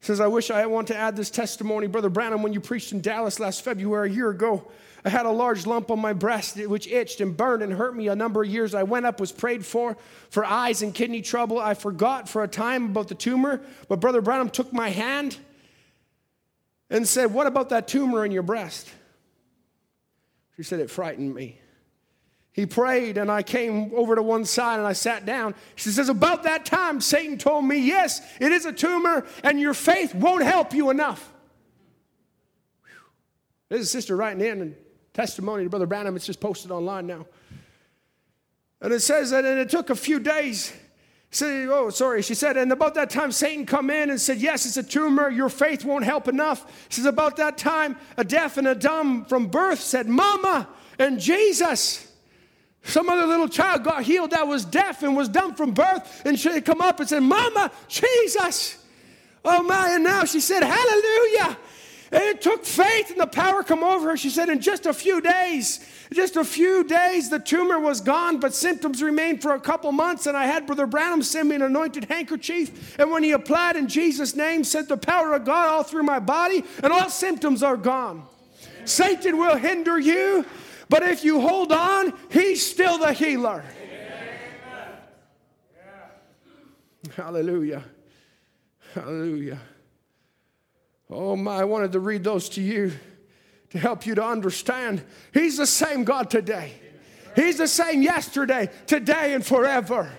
says, I wish I had want to add this testimony. Brother Branham, when you preached in Dallas last February, a year ago, I had a large lump on my breast which itched and burned and hurt me a number of years. I went up, was prayed for, for eyes and kidney trouble. I forgot for a time about the tumor, but Brother Branham took my hand and said, What about that tumor in your breast? She said, It frightened me. He prayed, and I came over to one side and I sat down. She says, About that time, Satan told me, Yes, it is a tumor, and your faith won't help you enough. There's a sister writing in and testimony to Brother Branham. It's just posted online now. And it says that, and it took a few days. Say, oh, sorry. She said, and about that time, Satan come in and said, yes, it's a tumor. Your faith won't help enough. She says, about that time, a deaf and a dumb from birth said, Mama and Jesus. Some other little child got healed that was deaf and was dumb from birth, and she come up and said, Mama, Jesus. Oh my, and now she said, Hallelujah. And it took faith and the power come over her. She said, in just a few days, just a few days, the tumor was gone, but symptoms remained for a couple months. And I had Brother Branham send me an anointed handkerchief. And when he applied in Jesus' name, sent the power of God all through my body, and all symptoms are gone. Satan will hinder you, but if you hold on, he's still the healer. Hallelujah. Hallelujah. Oh my, I wanted to read those to you to help you to understand. He's the same God today. He's the same yesterday, today, and forever.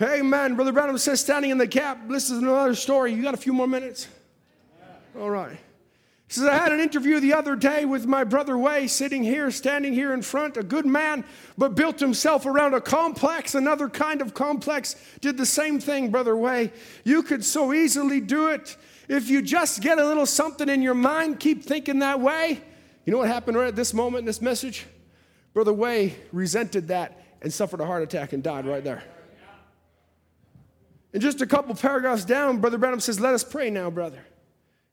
Amen. Brother Branham says, standing in the gap. This is another story. You got a few more minutes? All right. He says, I had an interview the other day with my brother Way, sitting here, standing here in front, a good man, but built himself around a complex, another kind of complex. Did the same thing, Brother Way. You could so easily do it. If you just get a little something in your mind, keep thinking that way. You know what happened right at this moment in this message? Brother Way resented that and suffered a heart attack and died right there. And just a couple paragraphs down, Brother Branham says, Let us pray now, brother.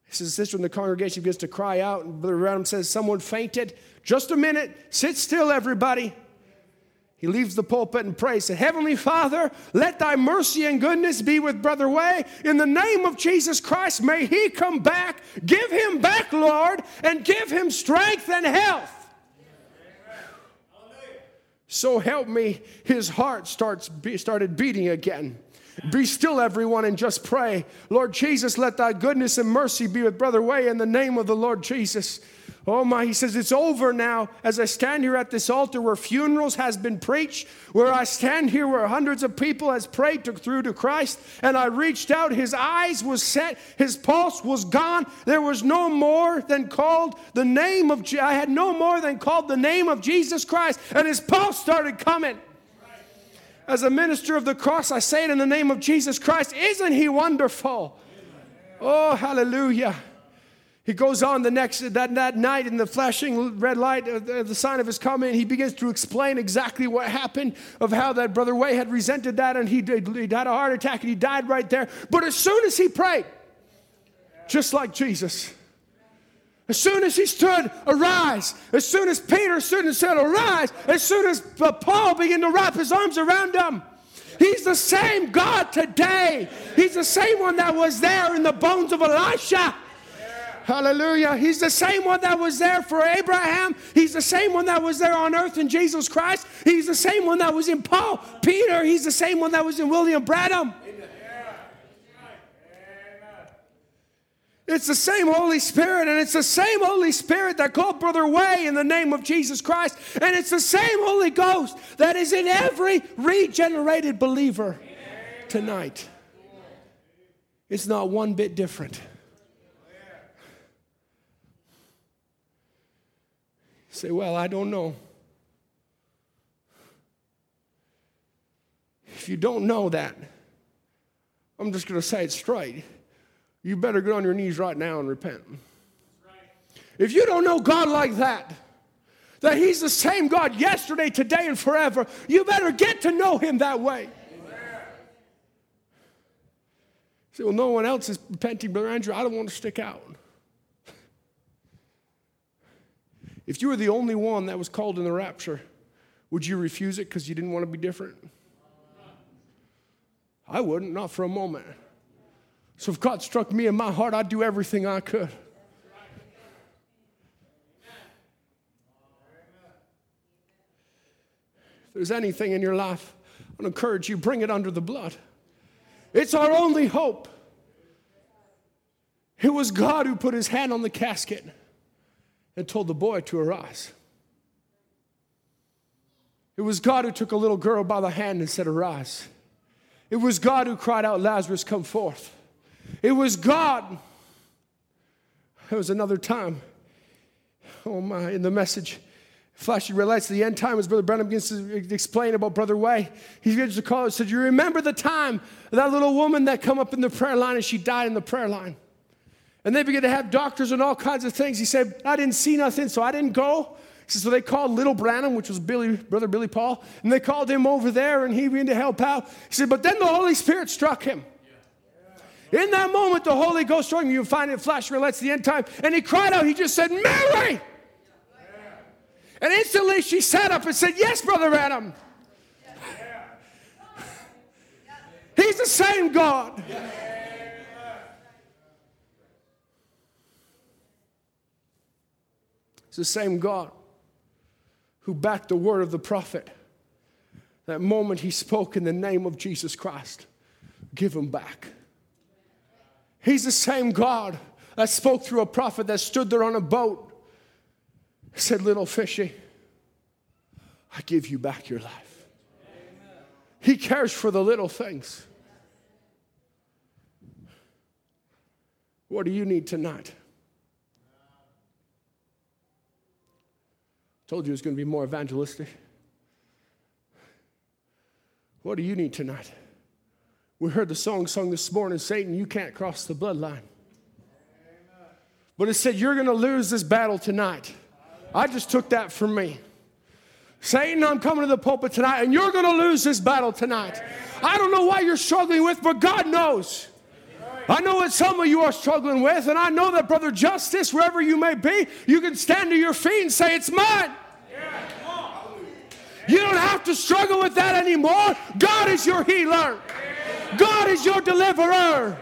He says, Sister in the congregation begins to cry out, and Brother Branham says, Someone fainted. Just a minute. Sit still, everybody. He leaves the pulpit and prays. Said, Heavenly Father, let thy mercy and goodness be with Brother Way. In the name of Jesus Christ, may he come back. Give him back, Lord, and give him strength and health. So help me, his heart starts, started beating again. Be still, everyone, and just pray. Lord Jesus, let thy goodness and mercy be with Brother Way in the name of the Lord Jesus. Oh my, he says, it's over now as I stand here at this altar where funerals has been preached, where I stand here where hundreds of people has prayed to, through to Christ, and I reached out, his eyes was set, his pulse was gone. There was no more than called the name of, I had no more than called the name of Jesus Christ, and his pulse started coming. As a minister of the cross, I say it in the name of Jesus Christ. Isn't he wonderful? Oh, hallelujah. He goes on the next that, that night in the flashing red light, uh, the, the sign of his coming. He begins to explain exactly what happened of how that brother Way had resented that, and he did, he had a heart attack and he died right there. But as soon as he prayed, just like Jesus, as soon as he stood, arise. As soon as Peter stood and said, arise. As soon as uh, Paul began to wrap his arms around him. He's the same God today. He's the same one that was there in the bones of Elisha. Hallelujah. He's the same one that was there for Abraham. He's the same one that was there on earth in Jesus Christ. He's the same one that was in Paul, Peter. He's the same one that was in William Branham. It's the same Holy Spirit, and it's the same Holy Spirit that called Brother Way in the name of Jesus Christ. And it's the same Holy Ghost that is in every regenerated believer tonight. It's not one bit different. Say, Well, I don't know. If you don't know that, I'm just going to say it straight. You better get on your knees right now and repent. If you don't know God like that, that He's the same God yesterday, today, and forever, you better get to know Him that way. Say, well, no one else is repenting, Brother Andrew. I don't want to stick out. If you were the only one that was called in the rapture, would you refuse it because you didn't want to be different? I wouldn't, not for a moment. So if God struck me in my heart, I'd do everything I could. If there's anything in your life, I would encourage you, bring it under the blood. It's our only hope. It was God who put his hand on the casket and told the boy to arise. It was God who took a little girl by the hand and said, Arise. It was God who cried out, Lazarus, come forth. It was God. There was another time, oh my, in the message, flashing red lights, the end time, as Brother Branham begins to explain about Brother Way, he begins to call and said, You remember the time that little woman that come up in the prayer line and she died in the prayer line? And they began to have doctors and all kinds of things. He said, I didn't see nothing, so I didn't go. He so they called Little Branham, which was Billy, Brother Billy Paul, and they called him over there and he began to help out. He said, but then the Holy Spirit struck him. In that moment, the Holy Ghost struck him. You find it flash lights the end time. And he cried out, he just said, Mary! And instantly she sat up and said, Yes, Brother Adam. He's the same God. The same God who backed the word of the prophet. That moment he spoke in the name of Jesus Christ, give him back. He's the same God that spoke through a prophet that stood there on a boat, said, Little fishy, I give you back your life. He cares for the little things. What do you need tonight? Told you it was going to be more evangelistic. What do you need tonight? We heard the song sung this morning Satan, you can't cross the bloodline. But it said, You're going to lose this battle tonight. I just took that from me. Satan, I'm coming to the pulpit tonight, and you're going to lose this battle tonight. I don't know why you're struggling with, but God knows. I know what some of you are struggling with, and I know that, Brother Justice, wherever you may be, you can stand to your feet and say, It's mine. You don't have to struggle with that anymore. God is your healer, God is your deliverer.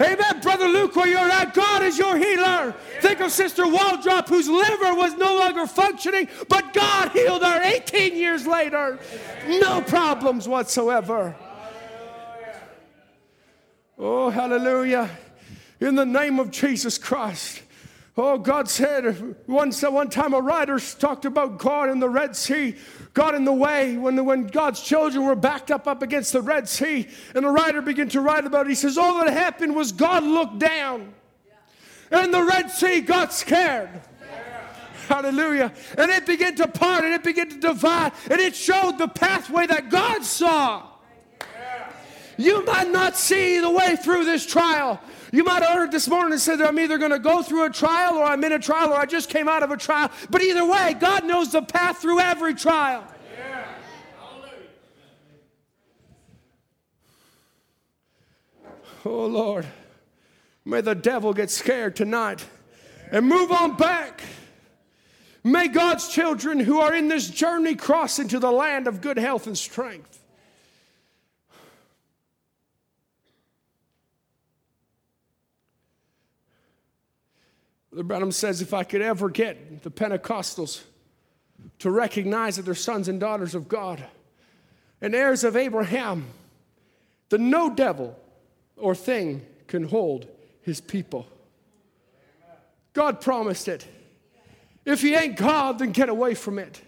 Amen. Brother Luke, where you're at, God is your healer. Think of Sister Waldrop, whose liver was no longer functioning, but God healed her 18 years later. No problems whatsoever. Oh, hallelujah. In the name of Jesus Christ, Oh, God said once one time a writer talked about God in the Red Sea, God in the way, when, when God's children were backed up up against the Red Sea. And the writer began to write about it. He says, All that happened was God looked down. And the Red Sea got scared. Hallelujah. And it began to part and it began to divide. And it showed the pathway that God saw. You might not see the way through this trial. You might have heard this morning and said that I'm either going to go through a trial or I'm in a trial or I just came out of a trial. But either way, God knows the path through every trial. Oh Lord, may the devil get scared tonight and move on back. May God's children who are in this journey cross into the land of good health and strength. Brother Branham says if I could ever get the Pentecostals to recognize that they're sons and daughters of God and heirs of Abraham, then no devil or thing can hold his people. God promised it. If he ain't God, then get away from it.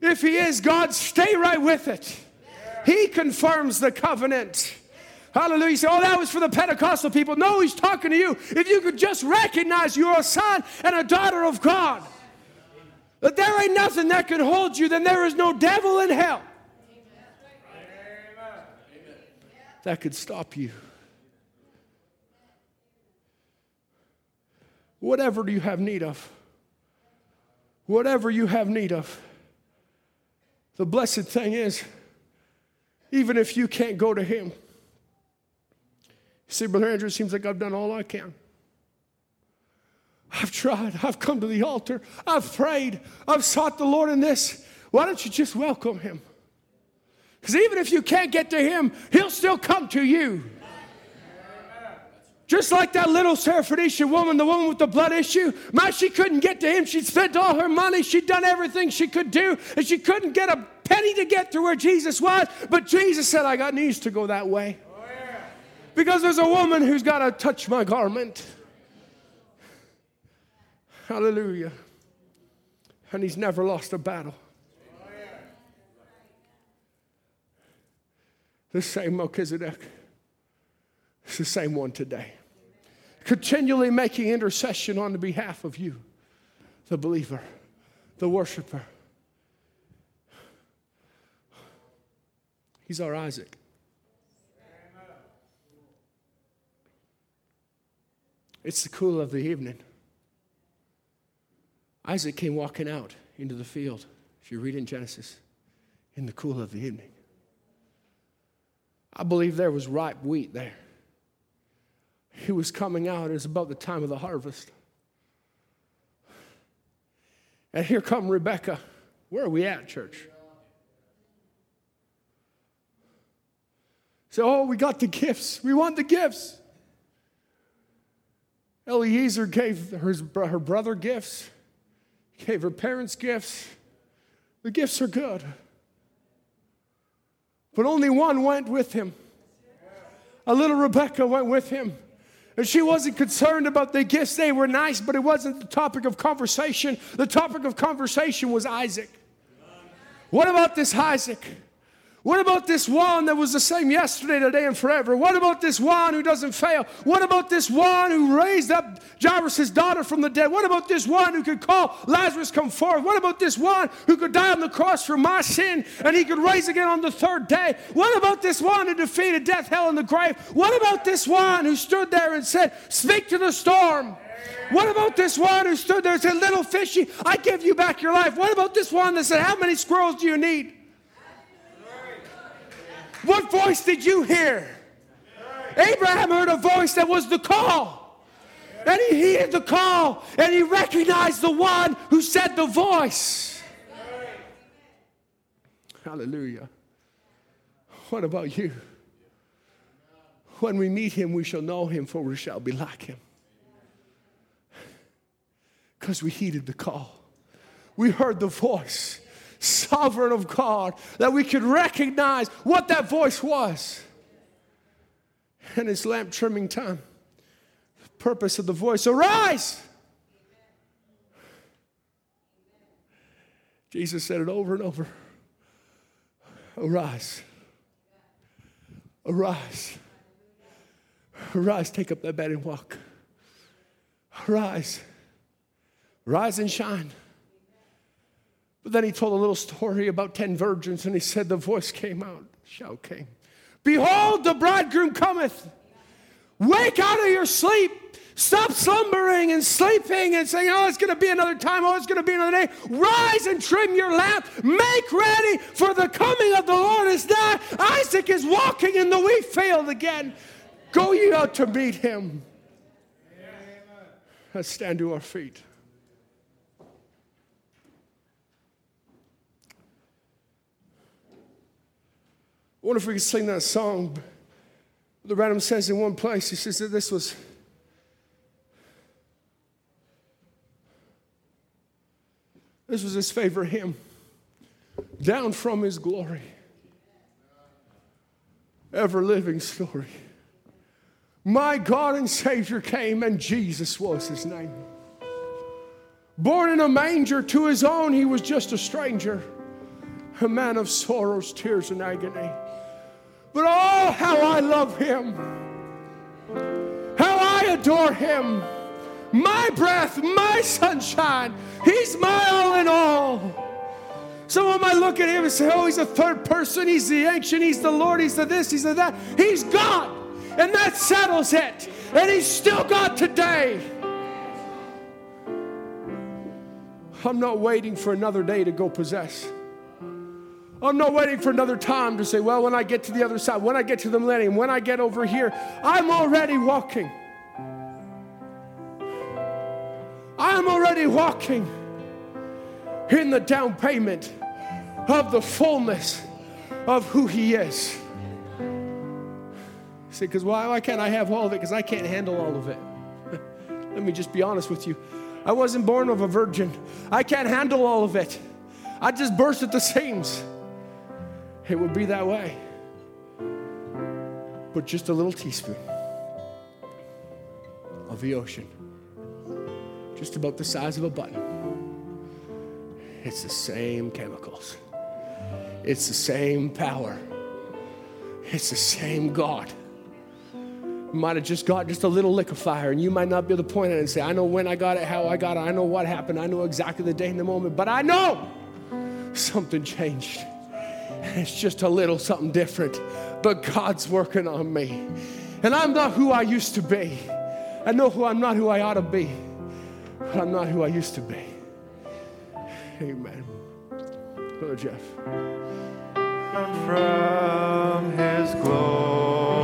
If he is God, stay right with it. He confirms the covenant. Hallelujah. You say, oh, that was for the Pentecostal people. No, he's talking to you. If you could just recognize you're a son and a daughter of God, that there ain't nothing that can hold you, then there is no devil in hell that could stop you. Whatever do you have need of? whatever you have need of. The blessed thing is, even if you can't go to Him, see, Brother Andrew, it seems like I've done all I can. I've tried. I've come to the altar. I've prayed. I've sought the Lord in this. Why don't you just welcome Him? Because even if you can't get to Him, He'll still come to you. Just like that little Syrophoenician woman, the woman with the blood issue, man, she couldn't get to him. She'd spent all her money. She'd done everything she could do, and she couldn't get a penny to get to where Jesus was. But Jesus said, I got needs to go that way. Because there's a woman who's got to touch my garment. Hallelujah. And he's never lost a battle. The same Melchizedek. It's the same one today continually making intercession on the behalf of you, the believer, the worshiper. He's our Isaac. It's the cool of the evening. Isaac came walking out into the field, if you read in Genesis, in the cool of the evening. I believe there was ripe wheat there he was coming out. It was about the time of the harvest. And here come Rebecca. Where are we at, church? So, oh, we got the gifts. We want the gifts. Eliezer gave her, her brother gifts, gave her parents gifts. The gifts are good. But only one went with him. A little Rebecca went with him. And she wasn't concerned about the gifts. They were nice, but it wasn't the topic of conversation. The topic of conversation was Isaac. What about this Isaac? What about this one that was the same yesterday, today, and forever? What about this one who doesn't fail? What about this one who raised up Jairus' daughter from the dead? What about this one who could call Lazarus come forth? What about this one who could die on the cross for my sin and he could rise again on the third day? What about this one who defeated death, hell, and the grave? What about this one who stood there and said, Speak to the storm? What about this one who stood there and said, Little fishy, I give you back your life? What about this one that said, How many squirrels do you need? What voice did you hear? Abraham heard a voice that was the call. And he heeded the call and he recognized the one who said the voice. Hallelujah. What about you? When we meet him, we shall know him, for we shall be like him. Because we heeded the call, we heard the voice sovereign of God, that we could recognize what that voice was. And it's lamp trimming time. The purpose of the voice arise! Jesus said it over and over arise. Arise. Arise, take up that bed and walk. Arise. Rise and shine. But then he told a little story about 10 virgins, and he said, The voice came out, shout came. Behold, the bridegroom cometh. Wake out of your sleep. Stop slumbering and sleeping and saying, oh, it's going to be another time. Oh, it's going to be another day. Rise and trim your lamp. Make ready for the coming of the Lord is nigh. Isaac is walking in the wheat field again. Go ye out to meet him. Let's stand to our feet. I wonder if we could sing that song. The Branham says in one place, he says that this was This was his favorite hymn. Down from his glory. Ever living story. My God and Savior came, and Jesus was his name. Born in a manger to his own, he was just a stranger, a man of sorrows, tears, and agony. But oh, how I love him! How I adore him! my breath, my sunshine. He's my all in all. Someone might look at him and say, Oh, he's a third person. He's the ancient. He's the Lord. He's the this. He's the that. He's God. And that settles it. And he's still God today. I'm not waiting for another day to go possess. I'm not waiting for another time to say, well, when I get to the other side, when I get to the millennium, when I get over here, I'm already walking. I'm already walking in the down payment of the fullness of who He is. See, because why, why can't I have all of it? Because I can't handle all of it. [laughs] Let me just be honest with you. I wasn't born of a virgin. I can't handle all of it. I just burst at the seams. It would be that way. But just a little teaspoon of the ocean just about the size of a button. It's the same chemicals, it's the same power, it's the same God. You might have just got just a little liquefier, and you might not be able to point at it and say, I know when I got it, how I got it, I know what happened, I know exactly the day and the moment, but I know something changed. It's just a little something different, but God's working on me. And I'm not who I used to be. I know who I'm not who I ought to be. But I'm not who I used to be. Amen. Brother Jeff. From his glory.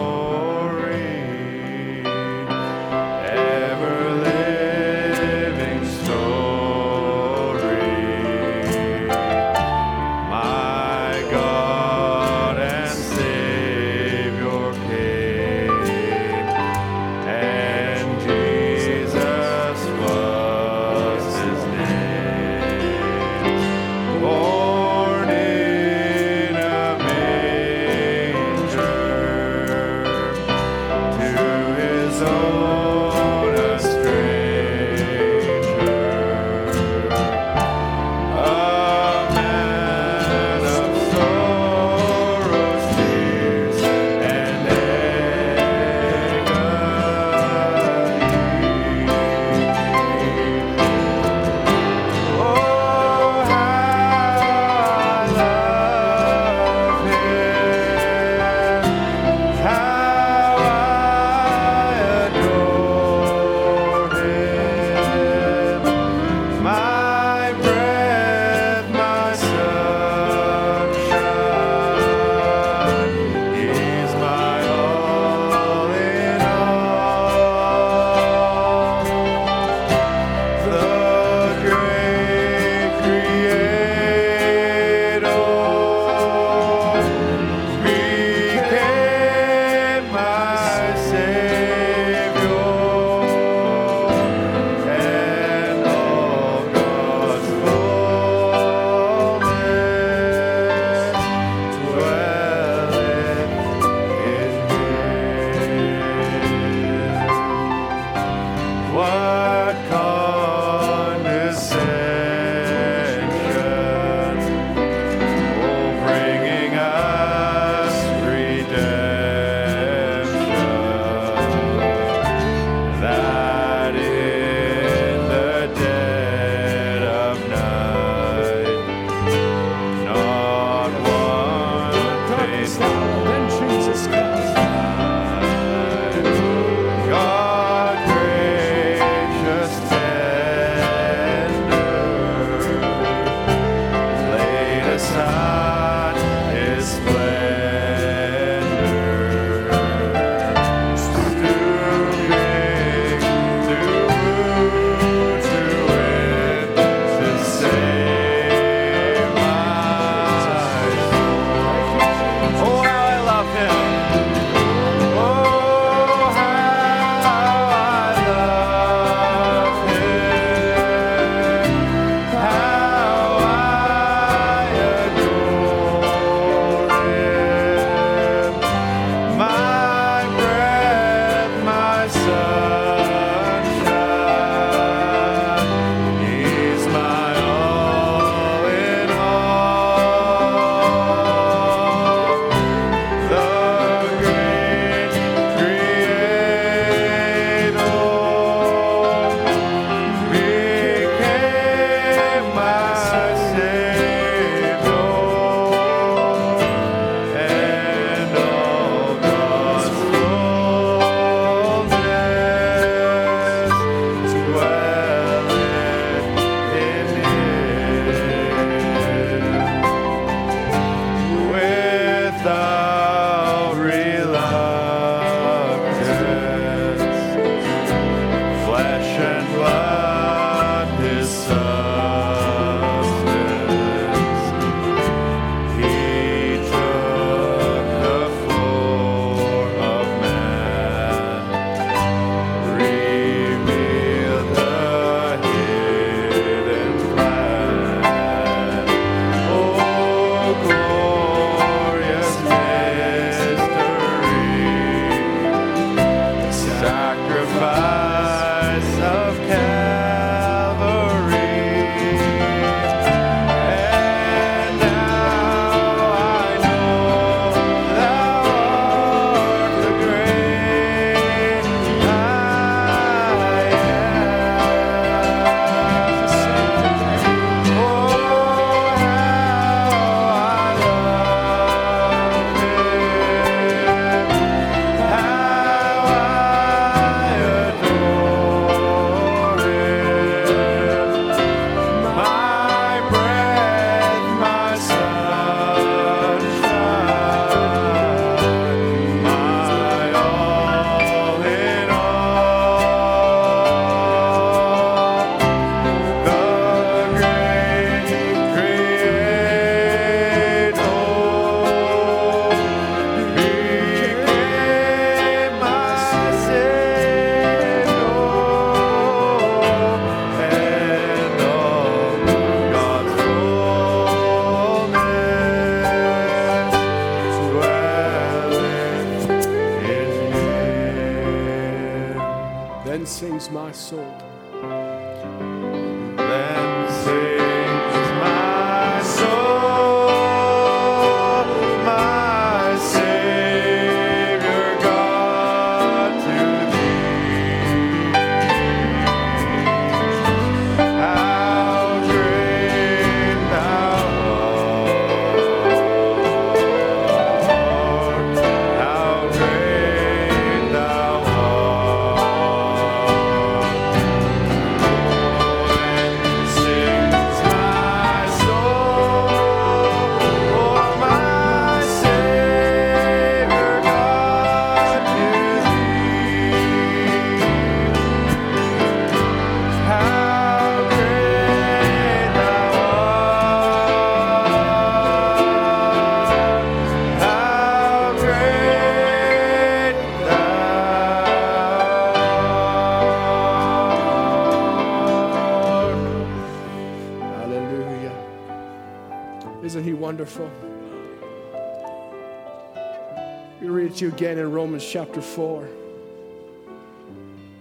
To you again in Romans chapter 4.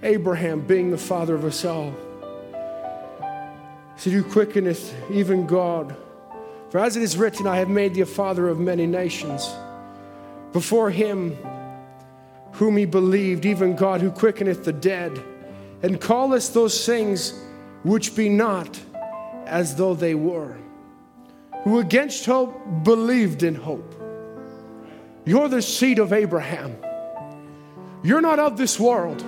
Abraham, being the father of us all, said, You quickeneth even God. For as it is written, I have made thee a father of many nations. Before him whom he believed, even God who quickeneth the dead, and calleth those things which be not as though they were, who against hope believed in hope. You're the seed of Abraham. You're not of this world.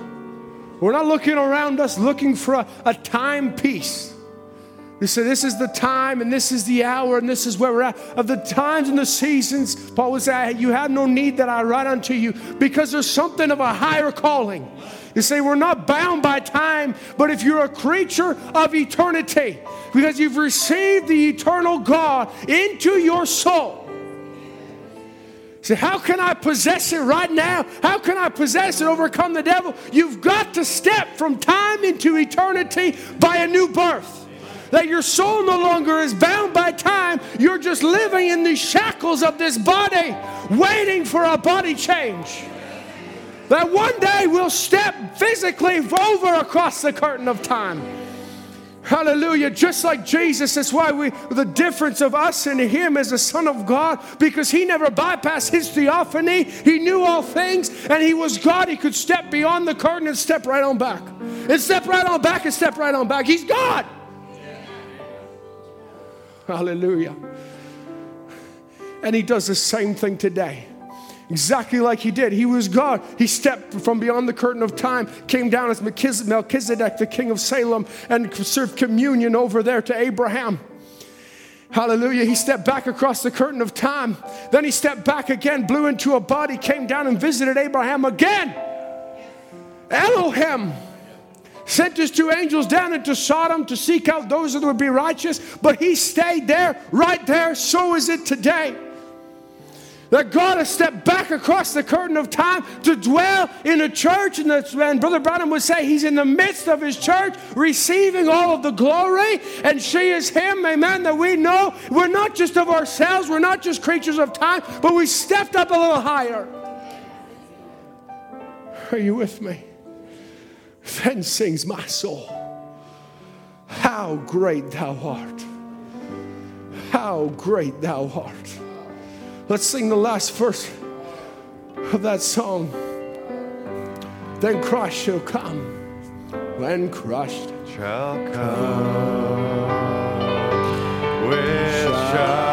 We're not looking around us looking for a, a timepiece. We say, This is the time, and this is the hour, and this is where we're at. Of the times and the seasons, Paul would say, You have no need that I write unto you because there's something of a higher calling. You say, We're not bound by time, but if you're a creature of eternity, because you've received the eternal God into your soul, Say, how can I possess it right now? How can I possess it, overcome the devil? You've got to step from time into eternity by a new birth. That your soul no longer is bound by time. You're just living in the shackles of this body, waiting for a body change. That one day we'll step physically over across the curtain of time. Hallelujah. Just like Jesus, that's why we, the difference of us and him as a son of God, because he never bypassed his theophany. He knew all things and he was God. He could step beyond the curtain and step right on back. And step right on back and step right on back. He's God. Hallelujah. And he does the same thing today exactly like he did. He was God. He stepped from beyond the curtain of time, came down as Melchizedek, the king of Salem, and served communion over there to Abraham. Hallelujah. He stepped back across the curtain of time. Then he stepped back again, blew into a body, came down and visited Abraham again. Elohim sent his two angels down into Sodom to seek out those that would be righteous, but he stayed there, right there. So is it today. That God has stepped back across the curtain of time to dwell in a church. And, and Brother Branham would say he's in the midst of his church, receiving all of the glory. And she is him, amen, that we know we're not just of ourselves, we're not just creatures of time, but we stepped up a little higher. Are you with me? Then sings my soul, How great thou art! How great thou art! Let's sing the last verse of that song. Then Christ shall come when Christ shall come with shouts